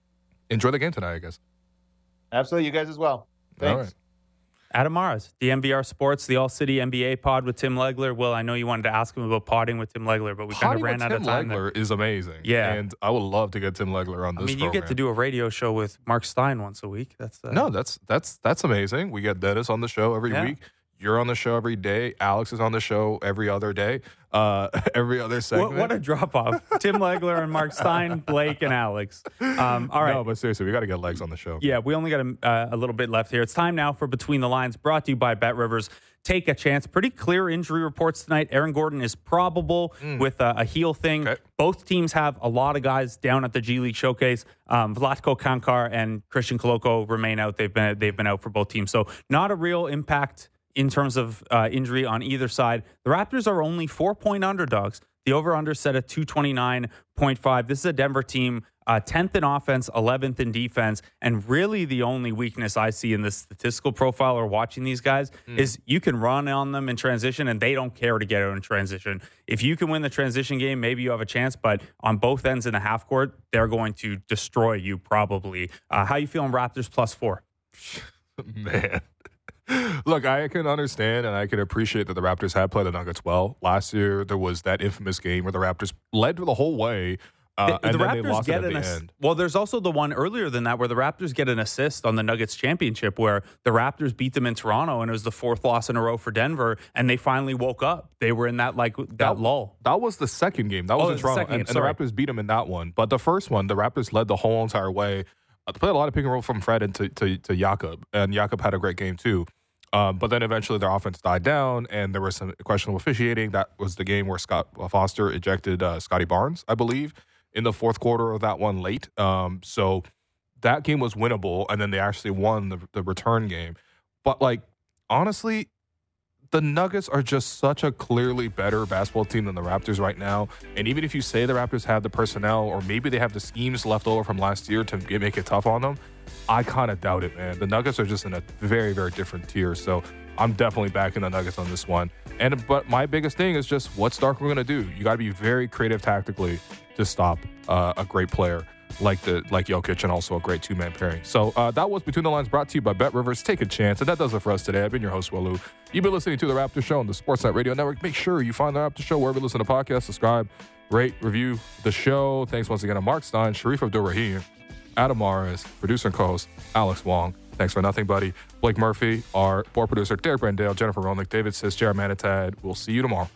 enjoy the game tonight. I guess. Absolutely, you guys as well. Thanks. Adam Mares, the DNVR Sports, the All City NBA pod with Tim Legler. Well, I know you wanted to ask him about potting with Tim Legler, but we kind of ran out Tim of time. Legler there. is amazing. Yeah, and I would love to get Tim Legler on this. I mean, you program. get to do a radio show with Marc Stein once a week. That's uh, no, that's that's that's amazing. We get Dennis on the show every yeah. week. You're on the show every day. Alex is on the show every other day. Uh, every other segment. What, what a drop off! Tim Legler and Marc Stein, Blake and Alex. Um, all right. No, but seriously, we got to get legs on the show. Yeah, we only got a, uh, a little bit left here. It's time now for Between the Lines, brought to you by Bet Rivers take a chance. Pretty clear injury reports tonight. Aaron Gordon is probable mm. with a, a, heel thing. Okay. Both teams have a lot of guys down at the G League showcase. Um, Vlatko Cancar and Christian Koloko remain out. They've been they've been out for both teams, so not a real impact in terms of uh, injury on either side. The Raptors are only four point underdogs. The over under set at 229.5. This is a Denver team, uh, 10th in offense, 11th in defense. And really, the only weakness I see in this statistical profile or watching these guys mm. is you can run on them in transition and they don't care to get out in transition. If you can win the transition game, maybe you have a chance. But on both ends in the half court, they're going to destroy you probably. Uh, how you feeling, Raptors plus four? Man. Look, I can understand and I can appreciate that the Raptors have played the Nuggets well. Last year, there was that infamous game where the Raptors led the whole way Uh, the, and the then Raptors they lost it get at an the ass- end. well. There's also the one earlier than that where the Raptors get an assist on the Nuggets championship, where the Raptors beat them in Toronto, and it was the fourth loss in a row for Denver, and they finally woke up. They were in that like that, lull. That was the second game. That was Oh, in Toronto, second and, and the. Raptors beat them in that one. But the first one, the Raptors led the whole entire way. Uh, they played a lot of pick and roll from Fred into to, to Jakob, and Jakob had a great game too. Um, but then eventually their offense died down, and there was some questionable officiating. That was the game where Scott Foster ejected uh, Scottie Barnes, I believe, in the fourth quarter of that one late. Um, so that game was winnable, and then they actually won the, the return game. But like honestly, the Nuggets are just such a clearly better basketball team than the Raptors right now. And even if you say the Raptors have the personnel or maybe they have the schemes left over from last year to make it tough on them, I kind of doubt it, man. The Nuggets are just in a very, very different tier. So I'm definitely backing the Nuggets on this one. And but my biggest thing is just what's Dark we're going to do? You got to be very creative tactically to stop uh, a great player like the like Jokic and also a great two man pairing. So uh, that was Between the Lines brought to you by Bet Rivers. Take a chance. And that does it for us today. I've been your host, Will Lou. You've been listening to The Raptor Show on the Sportsnet Radio Network. Make sure you find The Raptor Show wherever you listen to podcasts. Subscribe, rate, review the show. Thanks once again to Marc Stein, Shareef Abdur-Rahim, Adam Mares, producer and co host Alex Wong. Thanks for nothing, buddy. Blake Murphy, our board producer, Derek Brandale, Jennifer Rolnick, David Sis, Jared Manatad. We'll see you tomorrow.